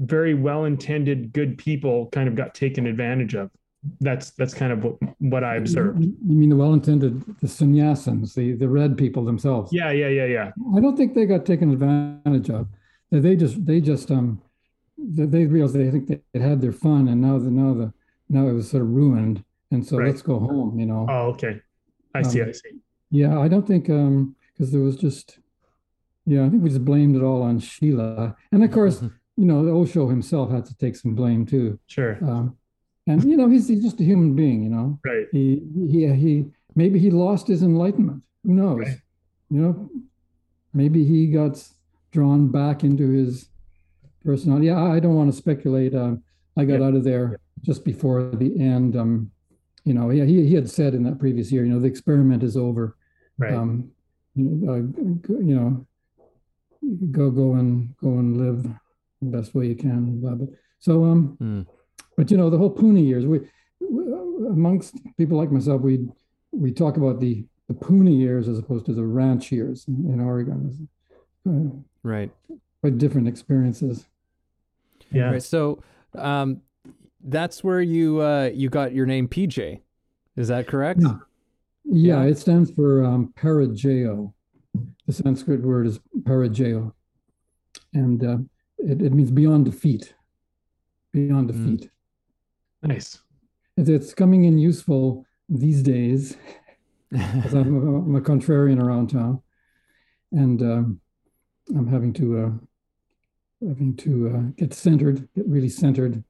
very well-intended, good people kind of got taken advantage of. That's that's kind of what, what I observed.
You mean the well-intended, the sannyasins, the the red people themselves?
Yeah, yeah, yeah, yeah.
I don't think they got taken advantage of. They just they just um they realized they think they had their fun and now the now the now it was sort of ruined and so right. let's go home you know
oh okay i see um, i see
yeah i don't think um because there was just yeah i think we just blamed it all on sheila and of course you know osho himself had to take some blame too
sure
um, and you know he's, he's just a human being you know
right
he he he maybe he lost his enlightenment who knows right. you know maybe he got drawn back into his personality. Yeah, I don't want to speculate. Um, I got yeah. out of there just before the end. Um, you know, yeah, he, he had said in that previous year, you know, the experiment is over.
Right. Um,
uh, you know, go go and go and live the best way you can. Blah, blah. So, um, mm. But you know, the whole Poona years, we, we amongst people like myself, we we talk about the the Poona years as opposed to the ranch years in, in Oregon.
Uh, right.
Quite different experiences.
Yeah.
Right, so um, that's where you uh, you got your name PJ. Is that correct?
Yeah. Yeah, yeah. it stands for um, Parajayo. The Sanskrit word is Parajayo. And uh, it, it means beyond defeat. Beyond hmm. defeat.
Mm. Nice.
It's, it's coming in useful these days because I'm, I'm, a contrarian around town. And um, I'm having to uh, having to uh, get centered, get really centered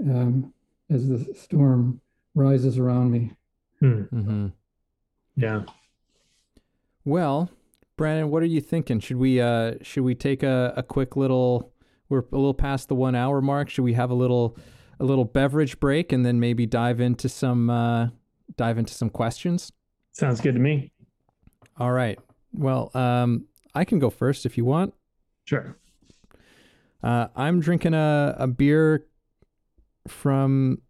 um, as the storm rises around me.
Hmm. Mm-hmm. Yeah.
Well, Brandon, what are you thinking? Should we uh, should we take a, a quick little? We're a little past the one hour mark. Should we have a little a little beverage break and then maybe dive into some uh, dive into some questions?
Sounds good to me.
All right. Well, um, I can go first if you want.
Sure.
Uh, I'm drinking a, a beer from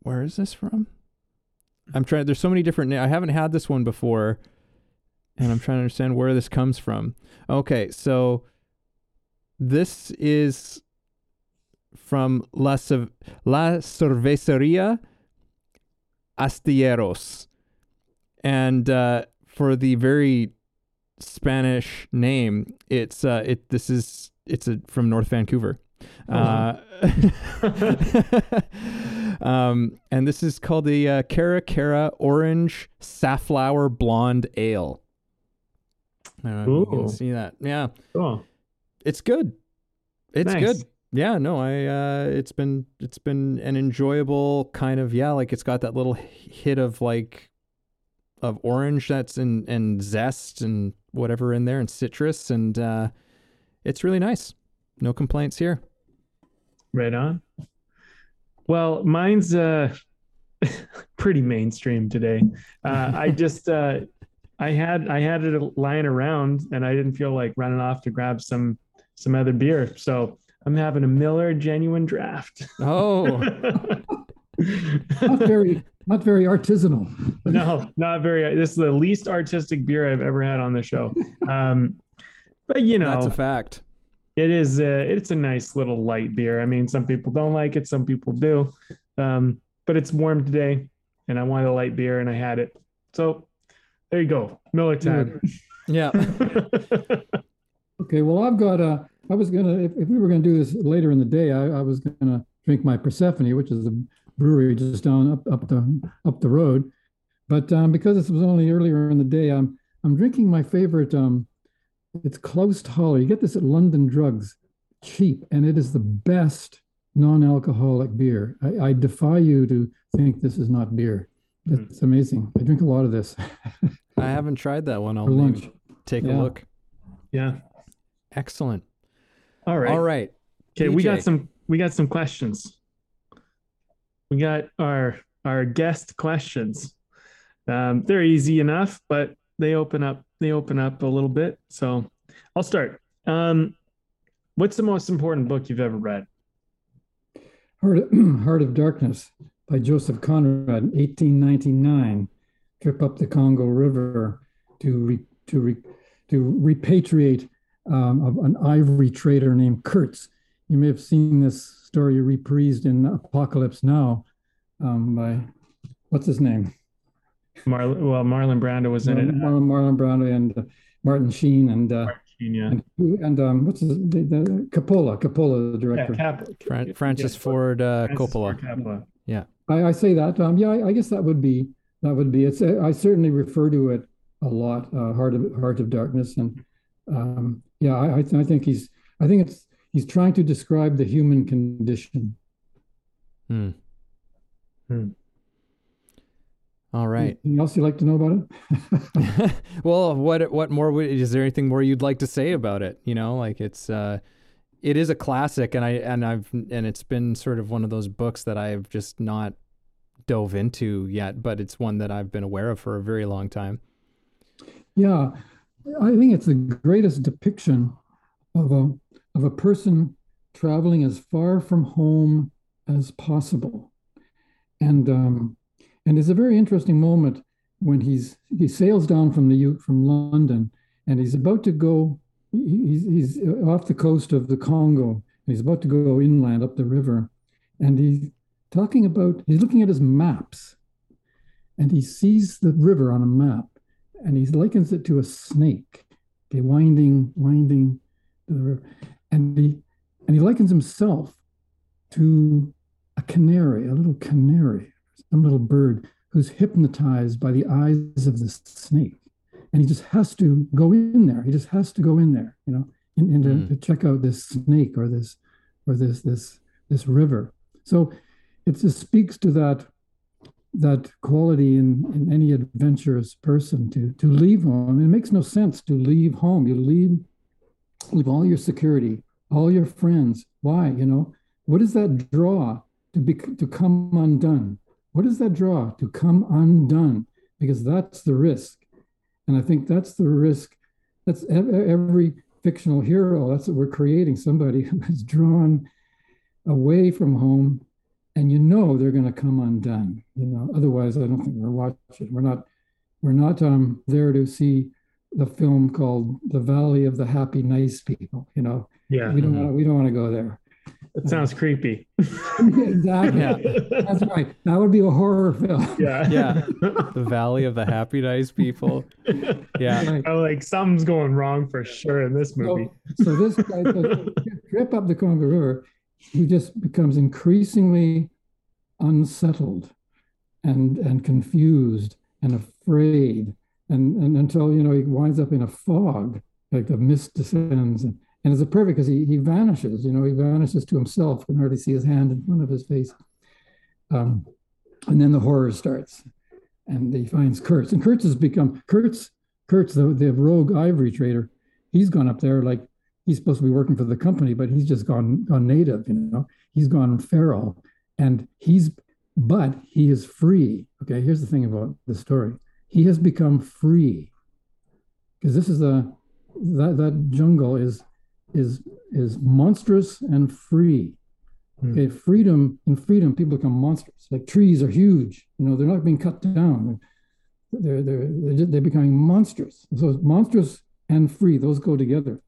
where is this from? I'm trying. There's so many different. I haven't had this one before, and I'm trying to understand where this comes from. Okay, so this is from La, La Cerveceria Astilleros, and uh, for the very Spanish name, it's uh, it. This is it's a, from North Vancouver. Oh. Uh, um, and this is called the uh, Cara Cara Orange Safflower Blonde Ale. I don't know if you can see that. Yeah.
Cool.
It's good. It's
nice.
good. Yeah, no, I uh it's been it's been an enjoyable kind of yeah, like it's got that little hit of like of orange that's in and zest and whatever in there and citrus and uh it's really nice. No complaints here.
Right on. Well, mine's uh pretty mainstream today. Uh I just uh I had I had it lying around and I didn't feel like running off to grab some some other beer. So I'm having a Miller genuine draft.
Oh.
not very not very artisanal.
no, not very. This is the least artistic beer I've ever had on the show. Um, but you know,
that's a fact.
It is. A, it's a nice little light beer. I mean, some people don't like it, some people do. Um, but it's warm today, and I wanted a light beer, and I had it. So there you go, Miller time.
Yeah.
okay. Well, I've got a. I was gonna, if, if we were gonna do this later in the day, I, I was gonna drink my Persephone, which is a brewery just down up up the up the road. But um, because this was only earlier in the day, I'm I'm drinking my favorite. Um, it's Clausthaler. You get this at London Drugs, cheap, and it is the best non-alcoholic beer. I, I defy you to think this is not beer. Hmm. It's amazing. I drink a lot of this.
I haven't tried that one. I'll lunch. take yeah. a look.
Yeah.
Excellent.
All right.
All right.
Okay, we got some we got some questions. We got our our guest questions. Um, they're easy enough, but they open up they open up a little bit. So I'll start. Um, what's the most important book you've ever read?
Heart of, Heart of Darkness by Joseph Conrad, 1899. Trip up the Congo River to re, to re, to repatriate um, an ivory trader named Kurtz. You may have seen this story reprised in Apocalypse Now um, by what's his name?
Marlon. Well, Marlon Brando was in it.
Marlon, Marlon Brando and uh, Martin Sheen and uh,
Martin Sheen, yeah.
and, and um, what's his the, the, Coppola? Coppola, the director.
Yeah, Cap-
Fran- Francis yeah. Ford uh, Francis Coppola.
Ford
yeah,
I, I, say that. Um, yeah, I, I, guess that would be that would be. It's. I certainly refer to it a lot. Uh, Heart of Heart of Darkness and um, yeah, I, I, th- I, think he's I think it's he's trying to describe the human condition.
Hmm. Hmm. All right.
Anything else you'd like to know about
it? well, what what more is there anything more you'd like to say about it? You know, like it's uh it is a classic and I and I've and it's been sort of one of those books that I've just not dove into yet, but it's one that I've been aware of for a very long time.
Yeah. I think it's the greatest depiction of a of a person traveling as far from home as possible, and um, and it's a very interesting moment when he's he sails down from the from London and he's about to go. He's, he's off the coast of the Congo. He's about to go inland up the river, and he's talking about. He's looking at his maps, and he sees the river on a map, and he likens it to a snake, okay, winding, winding to the river. And he and he likens himself to a canary, a little canary, some little bird who's hypnotized by the eyes of the snake. And he just has to go in there. He just has to go in there, you know, and, and mm. to, to check out this snake or this or this this this river. So it just speaks to that that quality in, in any adventurous person to to leave home. It makes no sense to leave home. You leave leave all your security, all your friends. Why? You know, what does that draw to be to come undone? What does that draw to come undone? Because that's the risk, and I think that's the risk. That's every fictional hero. That's what we're creating. Somebody who is drawn away from home and you know they're going to come undone. You know, otherwise, I don't think we're watching. We're not. We're not um, there to see the film called "The Valley of the Happy Nice People." You know,
yeah,
we don't want. We don't want to go there.
It sounds creepy.
exactly.
Yeah.
That's right. That would be a horror film.
Yeah.
Yeah. the Valley of the Happy Nice People. Yeah.
Right.
I'm like something's going wrong for sure in this movie.
So, so this guy, the trip up the Congo River, he just becomes increasingly unsettled and and confused and afraid. And, and until you know he winds up in a fog like the mist descends and, and it's a perfect because he, he vanishes you know he vanishes to himself can hardly see his hand in front of his face. Um, and then the horror starts and he finds kurtz. And kurtz has become kurtz kurtz the, the rogue ivory trader he's gone up there like he's supposed to be working for the company but he's just gone gone native you know? He's gone feral and he's but he is free. Okay here's the thing about the story. He has become free. Because this is a that that jungle is is is monstrous and free. Hmm. Okay freedom in freedom people become monsters. Like trees are huge. You know they're not being cut down. They're they're they're, just, they're becoming monstrous. So it's monstrous and free those go together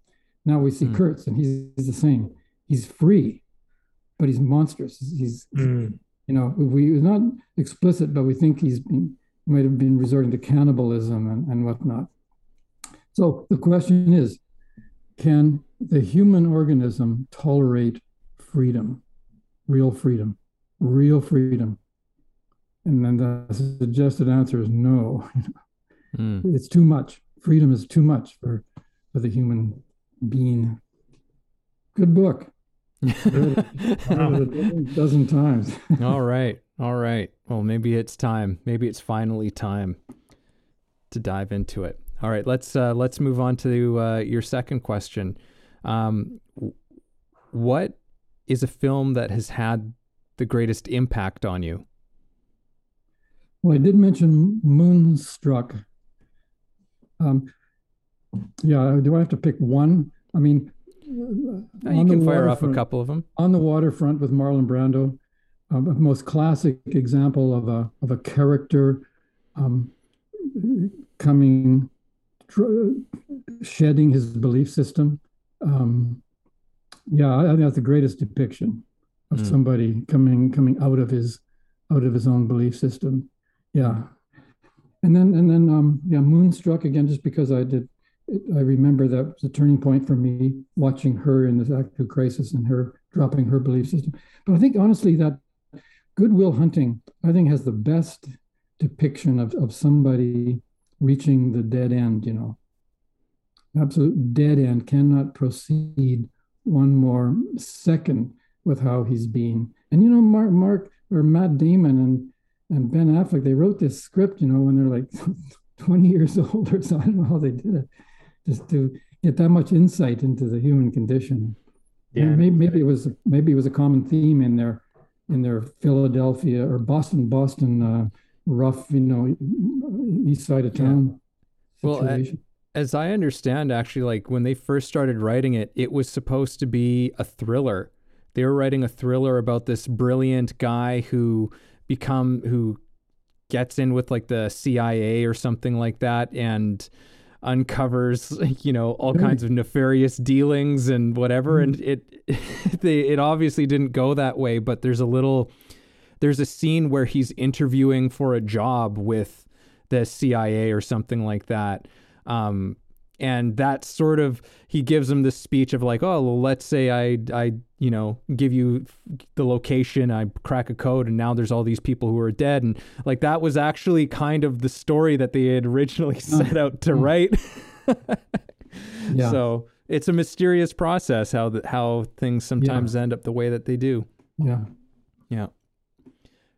now we see
Hmm.
kurtz and he's, he's the same he's free but he's monstrous he's
Mm.
you know we it's not explicit but we think he's been might have been resorting to cannibalism and, and whatnot so the question is can the human organism tolerate freedom real freedom real freedom and then the suggested answer is no
Mm.
it's too much freedom is too much for for the human being good book a dozen- dozen times
All right. All right. Well, maybe it's time. Maybe it's finally time to dive into it. All right. Let's uh, let's move on to uh, your second question. Um, what is a film that has had the greatest impact on you?
Well, I did mention Moonstruck. Um, yeah, do I have to pick one? I mean,
Uh, you can fire off a couple of them.
on the waterfront with Marlon Brando, um, most classic example of a of a character um, coming, tr- shedding his belief system. Um, yeah, I think that's the greatest depiction of
Mm.
somebody coming coming out of his out of his own belief system. Yeah, and then and then um, yeah, Moonstruck again, just because I did. I remember that was a turning point for me watching her in this active crisis and her dropping her belief system. But I think honestly that Good Will Hunting, I think, has the best depiction of, of somebody reaching the dead end, you know. Absolute dead end, cannot proceed one more second with how he's being. And you know, Mark Mark or Matt Damon and and Ben Affleck, they wrote this script, you know, when they're like 20 years old or so. I don't know how they did it, just to get that much insight into the human condition.
Yeah.
Maybe, maybe it was maybe it was a common theme in their in their Philadelphia or Boston Boston uh, rough, you know, east side of town
Well, I-
situation.
As I understand, actually, like when they first started writing it, it was supposed to be a thriller. They were writing a thriller about this brilliant guy who become who gets in with like the CIA or something like that and uncovers you know all kinds of nefarious dealings and whatever and it they it obviously didn't go that way but there's a little there's a scene where he's interviewing for a job with the CIA or something like that um and that sort of he gives him this speech of like oh well let's say i i you know give you the location i crack a code and now there's all these people who are dead and like that was actually kind of the story that they had originally set out to
Mm.
write
Yeah.
so it's a mysterious process how the, how things sometimes end up the way that they do
yeah.
yeah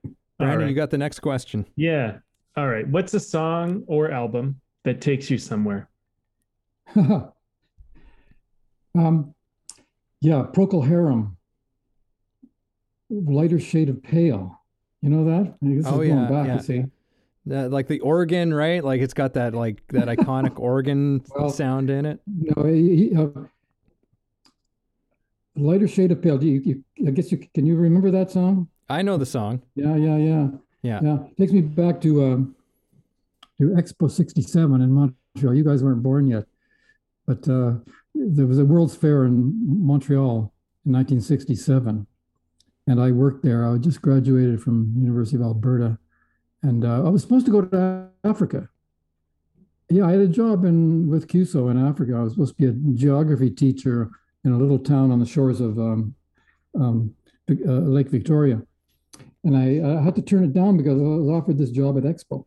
All
brandon
right.
you got the next question
Yeah. All right. What's a song or album that takes you somewhere?
um, yeah, Procol Harum, lighter shade of pale. You know that? I guess
Oh,
it's going
yeah,
back.
yeah.
You see,
Uh, like the organ right like it's got that like that iconic organ
Well,
sound in it
no, he, he, uh, lighter shade of pale. Do you, you, I guess you can you remember that song?
I know the song.
Yeah, yeah, yeah,
Yeah.
yeah. Takes me back to um, to Expo '67 in Montreal. You guys weren't born yet, but uh, there was a World's Fair in Montreal in 1967, and I worked there. I just graduated from University of Alberta, and uh, I was supposed to go to Africa. Yeah, I had a job in with CUSO in Africa. I was supposed to be a geography teacher in a little town on the shores of um, um, uh, Lake Victoria, and I, I had to turn it down because I was offered this job at Expo,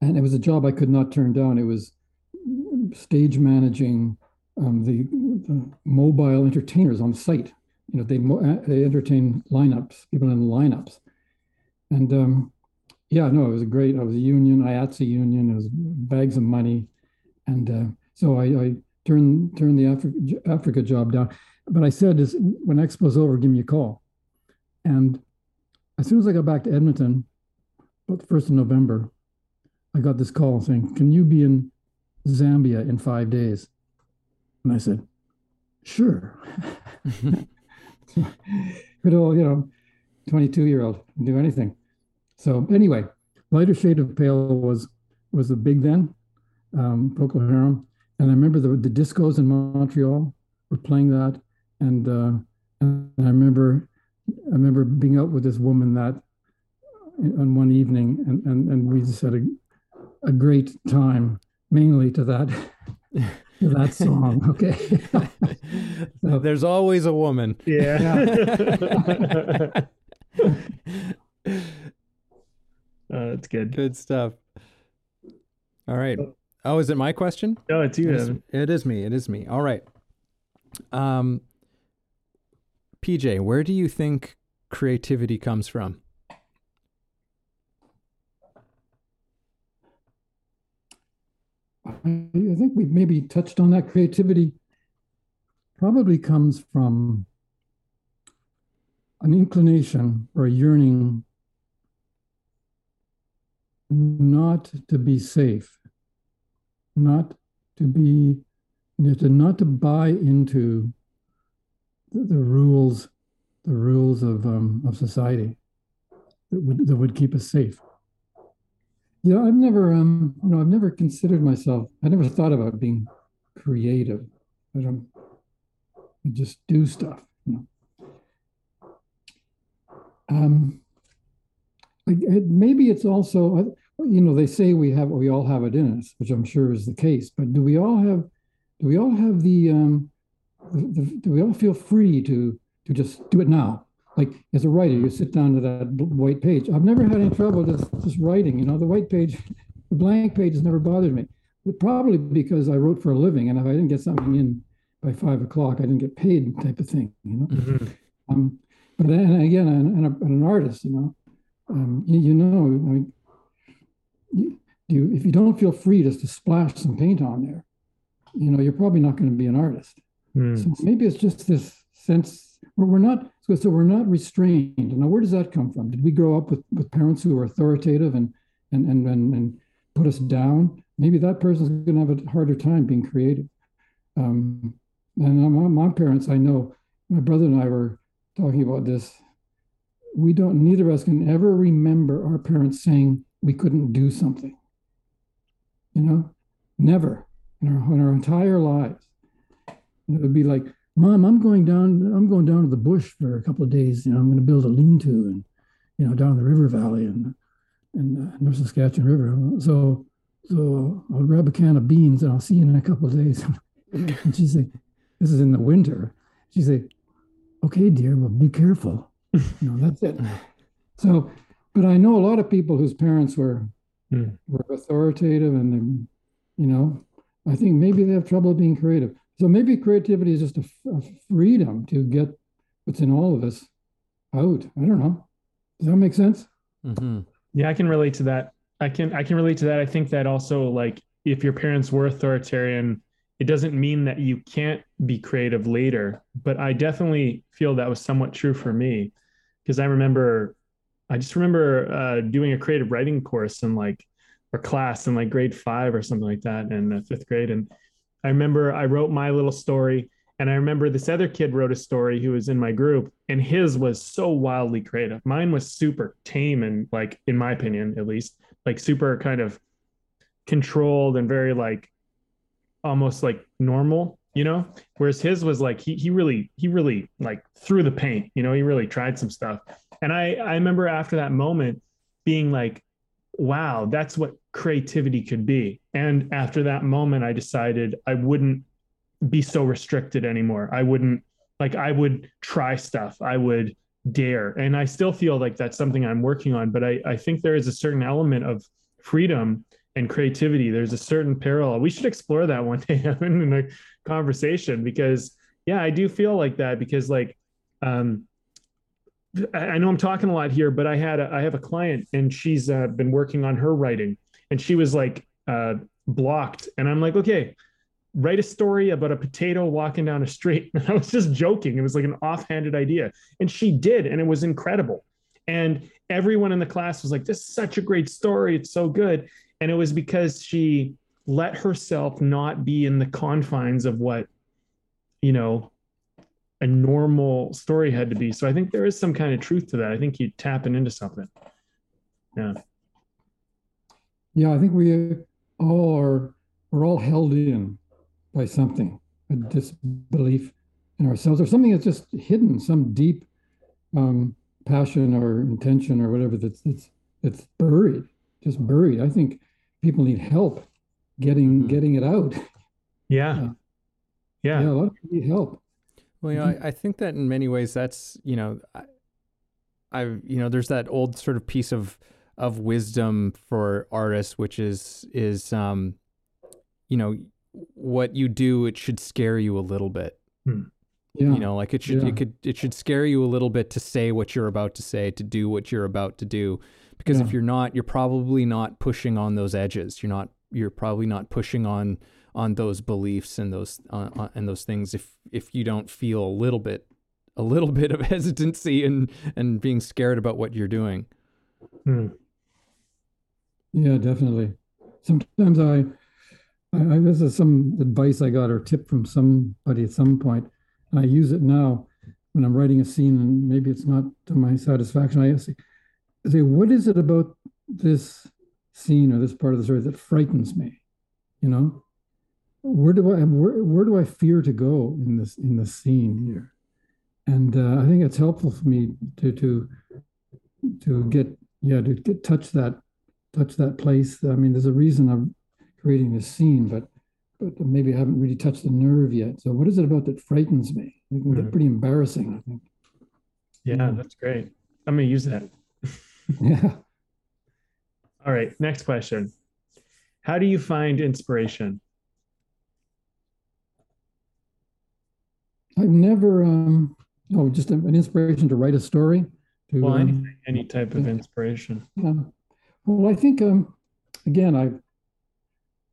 and it was a job I could not turn down. It was stage managing um, the, the, mobile entertainers on site. You know, they they entertain lineups, people in lineups, and um, yeah, no, it was a great. I was a union, IATSE union. It was bags of money, and uh, so I, I, turned turned the Africa, Africa job down. But I said, is when Expo's over, give me a call. And as soon as I got back to Edmonton, about the first of November, I got this call saying, "Can you be in Zambia in five days?" And I said, "Sure." Good old, you know, twenty-two year old do anything. So anyway, lighter shade of pale was was the big then, um, Procol Harum, and I remember the the discos in Montreal were playing that, and uh, and I remember I remember being out with this woman that on one evening, and and, and we just had a a great time, mainly to that. to that song, okay.
so, There's always a woman.
Yeah. yeah. Uh, that's good.
Good stuff. All right. Oh, is it my question?
No, it's you.
It is, it is me. It is me. All right. Um, PJ, where do you think creativity comes from?
I think we've maybe touched on that. Creativity probably comes from an inclination or a yearning not to be safe, not to be, not to buy into the, the rules, the rules of um, of society that would that would keep us safe. Yeah, I've never, um, you know, I've never considered myself. I never thought about being creative. I don't. I just do stuff. You know. Um, it, maybe it's also you know they say we have we all have it in us which i'm sure is the case but do we all have do we all have the um the, the, do we all feel free to to just do it now like as a writer you sit down to that white page i've never had any trouble just just writing you know the white page the blank page has never bothered me probably because i wrote for a living and if i didn't get something in by five o'clock i didn't get paid type of thing you know mm-hmm. um but and again and, and, an artist you know um, you, you, know, I mean, you, you, if you don't feel free just to splash some paint on there, you know, you're probably not going to be an artist. Mm. So maybe it's just this sense where we're not, so, so we're not restrained. Now, where does that come from? Did we grow up with, with parents who were authoritative and, and, and, and, and put us down? Maybe that person's going to have a harder time being creative. Um, and my, my parents, I know, my brother and I were talking about this we don't neither of us can ever remember our parents saying we couldn't do something you know never in our, in our entire lives and it would be like mom i'm going down i'm going down to the bush for a couple of days you know i'm going to build a lean-to and you know down in the river valley and and uh, north saskatchewan river so so i'll grab a can of beans and i'll see you in a couple of days and she'd say this is in the winter she'd say okay dear well be careful you know, that's it. So, but I know a lot of people whose parents were mm. were authoritative, and they, you know, I think maybe they have trouble being creative. So maybe creativity is just a, a freedom to get what's in all of us out. I don't know. Does that make sense?
Mm-hmm. Yeah, I can relate to that. I can I can relate to that. I think that also like if your parents were authoritarian, it doesn't mean that you can't be creative later. But I definitely feel that was somewhat true for me because I remember, I just remember uh, doing a creative writing course in like, or class in like grade five or something like that in fifth grade. And I remember I wrote my little story And I remember this other kid wrote a story who was in my group, and his was so wildly creative. Mine was super tame and, like, in my opinion, at least, like super kind of controlled and very like almost like normal, you know? Whereas his was like he he really he really like threw the paint, you know, he really tried some stuff. And I I remember after that moment being like, wow, that's what creativity could be. And after that moment, I decided I wouldn't be so restricted anymore. I wouldn't like I would try stuff. I would dare. And I still feel like that's something I'm working on. But I, I think there is a certain element of freedom and creativity. There's a certain parallel. We should explore that one day in a conversation because yeah, I do feel like that because like um I know I'm talking a lot here, but I had a, I have a client and she's uh, been working on her writing and she was like uh, blocked and I'm like, okay, write a story about a potato walking down a street. And I was just joking. It was like an offhanded idea. And she did, and it was incredible. And everyone in the class was like, This is such a great story. It's so good. And it was because she let herself not be in the confines of what, you know, a normal story had to be. So I think there is some kind of truth to that. I think you tapping into something. Yeah.
Yeah, I think we all are we're all held in by something, a disbelief in ourselves, or something that's just hidden, some deep um, passion or intention or whatever that's that's that's buried, just buried. I think people need help getting mm-hmm. getting it out.
Yeah. Uh, yeah.
Yeah. A lot of people need help.
Well, you know, I, I think that in many ways that's, you know, I, I, you know, there's that old sort of piece of, of wisdom for artists, which is, is, um, you know, what you do, it should scare you a little bit. Hmm. Yeah. You know, like it should, yeah. it could, it should scare you a little bit to say what you're about to say, to do what you're about to do. Because yeah. if you're not, you're probably not pushing on those edges. You're not, you're probably not pushing on, on those beliefs and those, uh, uh, and those things. If, if you don't feel a little bit, a little bit of hesitancy and, and being scared about what you're doing.
Hmm. Yeah, definitely. Sometimes I, I, I, this is some advice I got or tip from somebody at some point. And I use it now when I'm writing a scene, and maybe it's not to my satisfaction. I say, I say, what is it about this scene or this part of the story that frightens me? You know, where do I where, where do I fear to go in this in this scene here? And uh, I think it's helpful for me to to to get yeah to get touch that touch that place. I mean, there's a reason I'm creating this scene, but but maybe I haven't really touched the nerve yet. So what is it about that frightens me? It can get pretty embarrassing, I think.
Yeah, that's great. I'm gonna use that.
yeah.
All right, next question. How do you find inspiration?
I've never um oh just an inspiration to write a story. To,
well, any, um, any type of inspiration.
Um, well, I think um again I've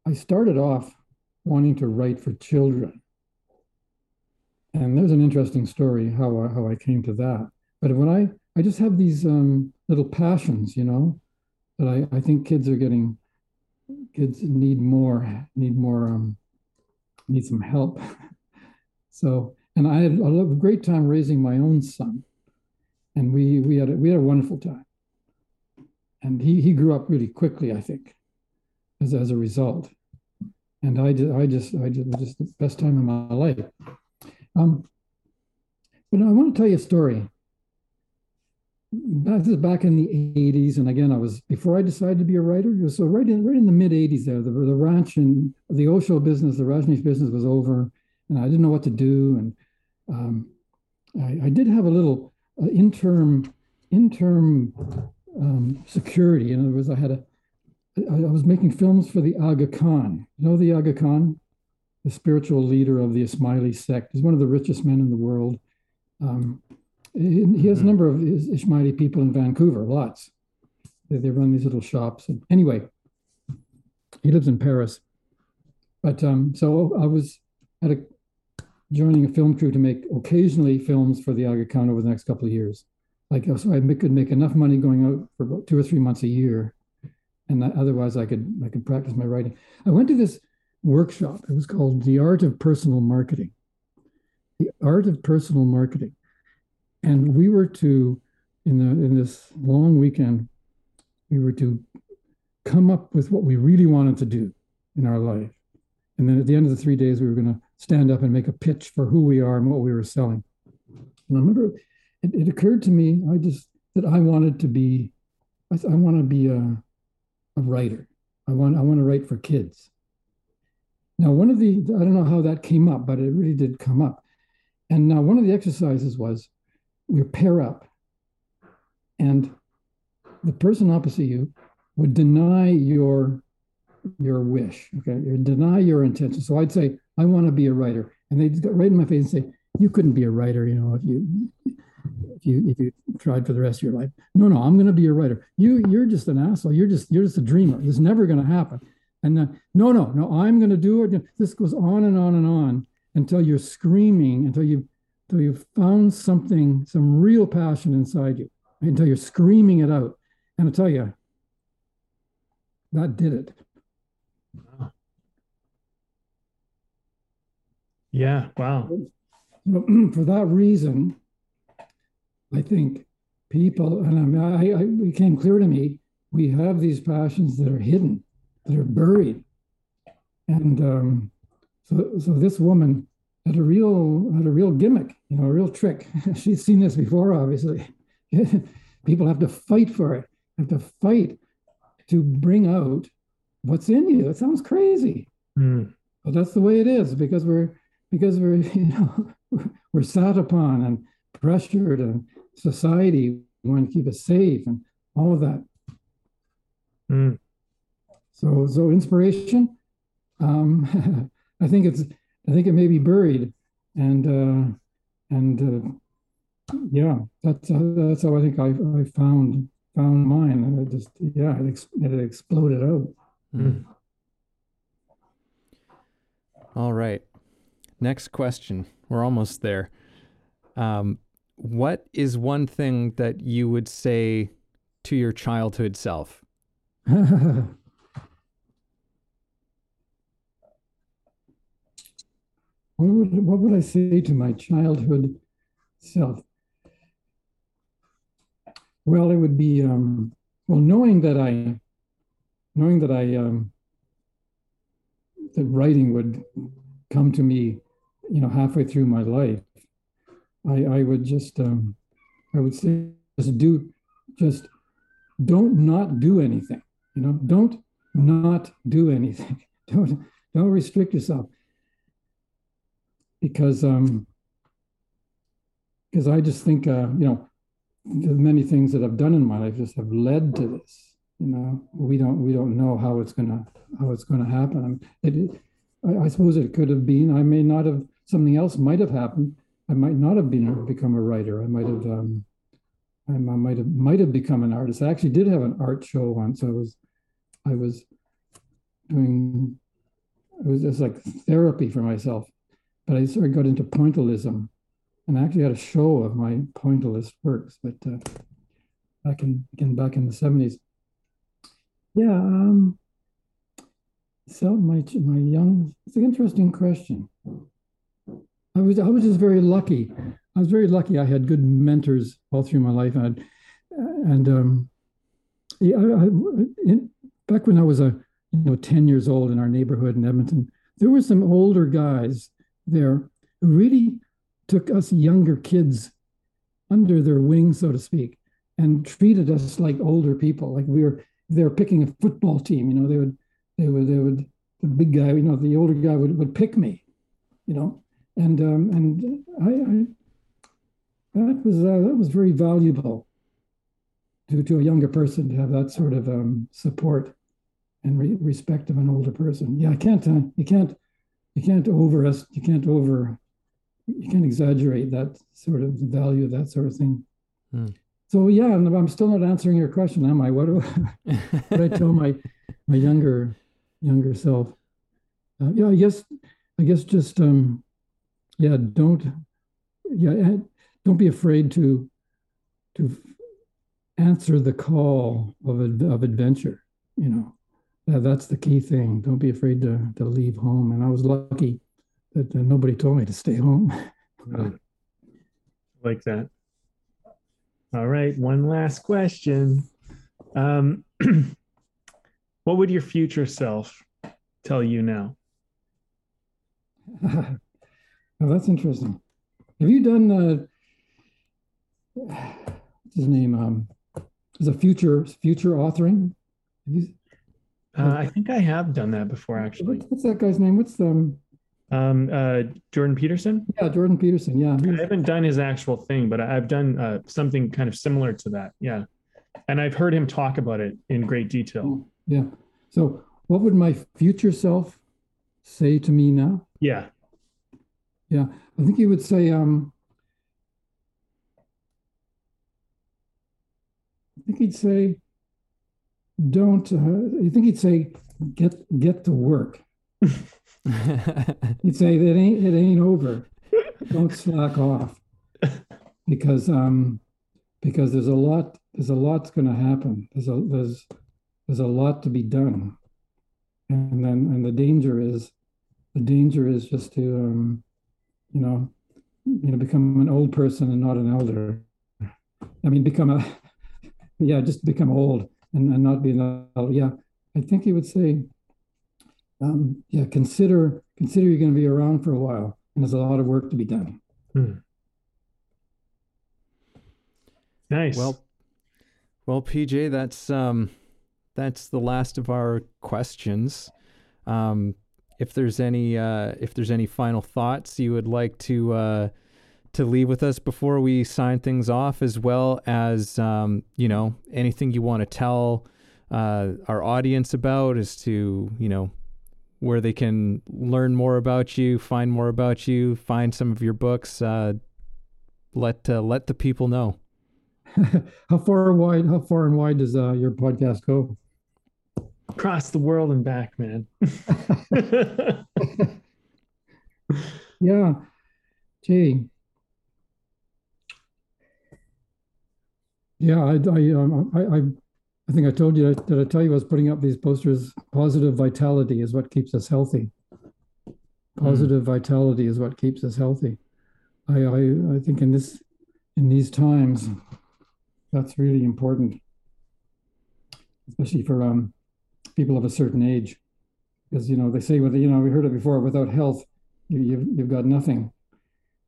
I started off wanting to write for children. And there's an interesting story how I, how I came to that. But when I, I just have these um, little passions, you know, that I, I think kids are getting, kids need more, need more, um, need some help. so, and I had a great time raising my own son. And we, we had, a, we had a wonderful time. And he, he grew up really quickly, I think, as, as a result and I just, I just, I just, just the best time of my life. Um, but I want to tell you a story. This is back in the '80s, and again, I was before I decided to be a writer. So right in right in the mid '80s, there, the, the ranch and the Osho business, the Rajneesh business was over, and I didn't know what to do. And um, I, I, did have a little uh, interim interim um, security. In other words, I had a I, was making films for the Aga Khan. You know the Aga Khan, the spiritual leader of the Ismaili sect. He's one of the richest men in the world. Um, he, he, has a mm-hmm. number of Ismaili people in Vancouver, lots. They, they run these little shops. And anyway, he lives in Paris. But um, so I was at a joining a film crew to make occasionally films for the Aga Khan over the next couple of years. Like oh, so I could make enough money going out for about two or three months a year and otherwise I could I could practice my writing. I went to this workshop. It was called The Art of Personal Marketing, The art of personal marketing. And we were to, in the in this long weekend, we were to come up with what we really wanted to do in our life. And then at the end of the three days, we were going to stand up and make a pitch for who we are and what we were selling. And I remember it, it occurred to me, I just that I wanted to be, I, I want to be a, a writer. I want I want to write for kids. Now, one of the I don't know how that came up, but it really did come up. And now one of the exercises was we pair up, and the person opposite you would deny your your wish. Okay, you deny your intention. So I'd say I want to be a writer, and they'd go right in my face and say, "You couldn't be a writer, you know, if you if you if you tried for the rest of your life." No, no, I'm going to be a writer. You you're just an asshole. You're just you're just a dreamer. It's never going to happen. And then, no, no, no, I'm going to do it. This goes on and on and on until you're screaming, until you until you've found something, some real passion inside you, until you're screaming it out. And I tell you, that did it.
Wow. Yeah, wow.
For that reason, I think people, and I, I, it became clear to me, we have these passions that are hidden, that are buried. And um, so, so this woman had a real had a real gimmick, you know, a real trick. She's seen this before, obviously. people have to fight for it, have to fight to bring out what's in you. It sounds crazy, mm. but that's the way it is because we're because we're you know we're sat upon and pressured, and society want to keep us safe and all of that. Mm. So so inspiration, um, I think it's I think it may be buried, and uh, and uh, yeah, that's uh, that's how I think I I found found mine, and it just yeah, it, ex- it exploded out. Mm.
All right. Next question. We're almost there. Um, what is one thing that you would say to your childhood self? what
would what would I say to my childhood self? Well, it would be um, well knowing that I knowing that I um, that writing would come to me, you know, halfway through my life, I I would just um, I would say just do just don't not do anything. You know, don't not do anything. don't don't restrict yourself because um because I just think uh, you know the many things that I've done in my life just have led to this you know we don't we don't know how it's gonna how it's gonna happen it, I, I, suppose it could have been i may not have something else might have happened i might not have been become a writer i might have um I, might have might have become an artist i actually did have an art show once i was i was doing it was just like therapy for myself but i sort of got into pointillism and I actually had a show of my pointillist works but uh, back in again back in the 70s yeah. Um, so my my young, it's an interesting question. I was I was just very lucky. I was very lucky. I had good mentors all through my life, and and um, yeah, I, in, back when I was a you know ten years old in our neighborhood in Edmonton, there were some older guys there who really took us younger kids under their wing, so to speak, and treated us like older people, like we were they were picking a football team, you know, they would, they would, they would, the big guy, you know, the older guy would, would pick me, you know, and um, and I, I that was uh, that was very valuable to to a younger person to have that sort of um, support and re- respect of an older person. Yeah, I can't, uh, you can't, you can't over us, you can't over, you can't exaggerate that sort of value of that sort of thing. Hmm. So yeah, I'm still not answering your question, am I? What do I, what I tell my my younger younger self? Uh, yeah, I guess I guess just um, yeah, don't yeah, don't be afraid to to answer the call of of adventure. You know, that, that's the key thing. Don't be afraid to to leave home. And I was lucky that nobody told me to stay home.
Like that. All right, one last question. Um, what would your future self tell you now?
oh, that's interesting. Have you done uh, what's his name? Um, is a future future authoring? You,
uh, I think I have done that before, actually.
What's, that guy's name? What's the um,
um, uh, Jordan Peterson?
Yeah, Jordan Peterson. Yeah.
I haven't done his actual thing, but I've done uh, something kind of similar to that. Yeah. And I've heard him talk about it in great detail.
Yeah. So, what would my future self say to me now?
Yeah.
Yeah. I think he would say, um, I think he'd say, don't, uh, I think he'd say, get, get to work. He'd say that ain't it ain't over. Don't slack off, because um, because there's a lot there's a lot's going to happen. There's a there's there's a lot to be done, and then and the danger is the danger is just to um, you know you know become an old person and not an elder. I mean, become a yeah, just become old and, and not be an elder. Yeah, I think he would say um, yeah, consider consider you're going to be around for a while, and there's a lot of work to be done. Hmm.
Nice.
Well, well, PJ, that's um, that's the last of our questions. Um, if there's any uh, if there's any final thoughts you would like to uh, to leave with us before we sign things off, as well as um, you know anything you want to tell uh, our audience about, as to you know where they can learn more about you, find more about you, find some of your books. Uh, let uh, let the people know.
how far wide? How far and wide does uh, your podcast go?
Across the world and back, man.
yeah, gee. Yeah, I, I, um, I, I I think I told you that I tell you I was putting up these posters. Positive vitality is what keeps us healthy. Positive mm. vitality is what keeps us healthy. I, I I think in this in these times, that's really important, especially for um, people of a certain age, because you know they say with you know we heard it before. Without health, you, you've you've got nothing,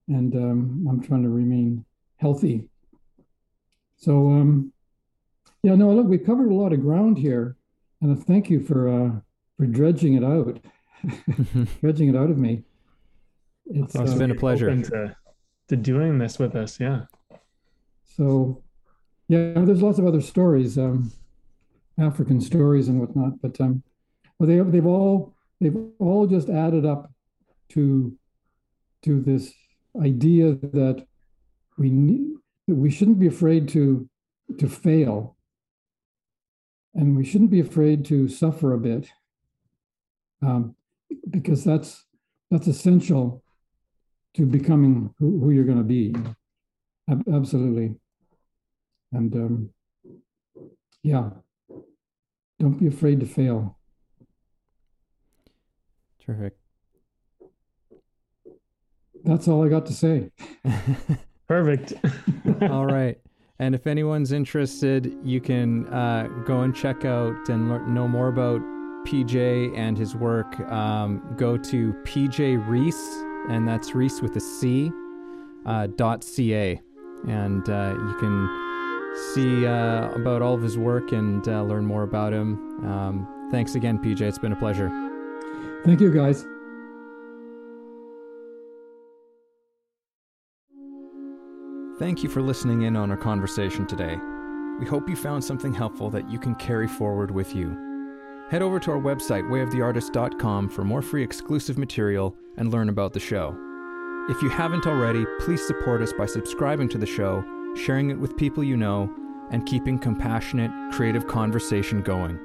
and um, I'm trying to remain healthy. So um, yeah, no, look, we've covered a lot of ground here, and thank you for uh, for dredging it out, dredging it out of me.
It's, it's uh, been a pleasure
to, to doing this with us. Yeah.
So, yeah, there's lots of other stories, um, African stories and whatnot, but um, well, they they've all they've all just added up to to this idea that we need that we shouldn't be afraid to to fail. And we shouldn't be afraid to suffer a bit um, because that's that's essential to becoming who, who you're going to be. Ab- absolutely. And um, yeah don't be afraid to fail.
Terrific.
That's all i got to say.
Perfect.
All right. And if anyone's interested, you can uh, go and check out and learn, know more about PJ and his work. Um, go to PJ Reece, and that's Reece with a C, uh, dot .ca. And uh, you can see uh, about all of his work and uh, learn more about him. Um, thanks again, PJ. It's been a pleasure.
Thank you, guys.
Thank you for listening in on our conversation today. We hope you found something helpful that you can carry forward with you. Head over to our website, wayoftheartist.com, for more free exclusive material and learn about the show. If you haven't already, please support us by subscribing to the show, sharing it with people you know, and keeping compassionate, creative conversation going.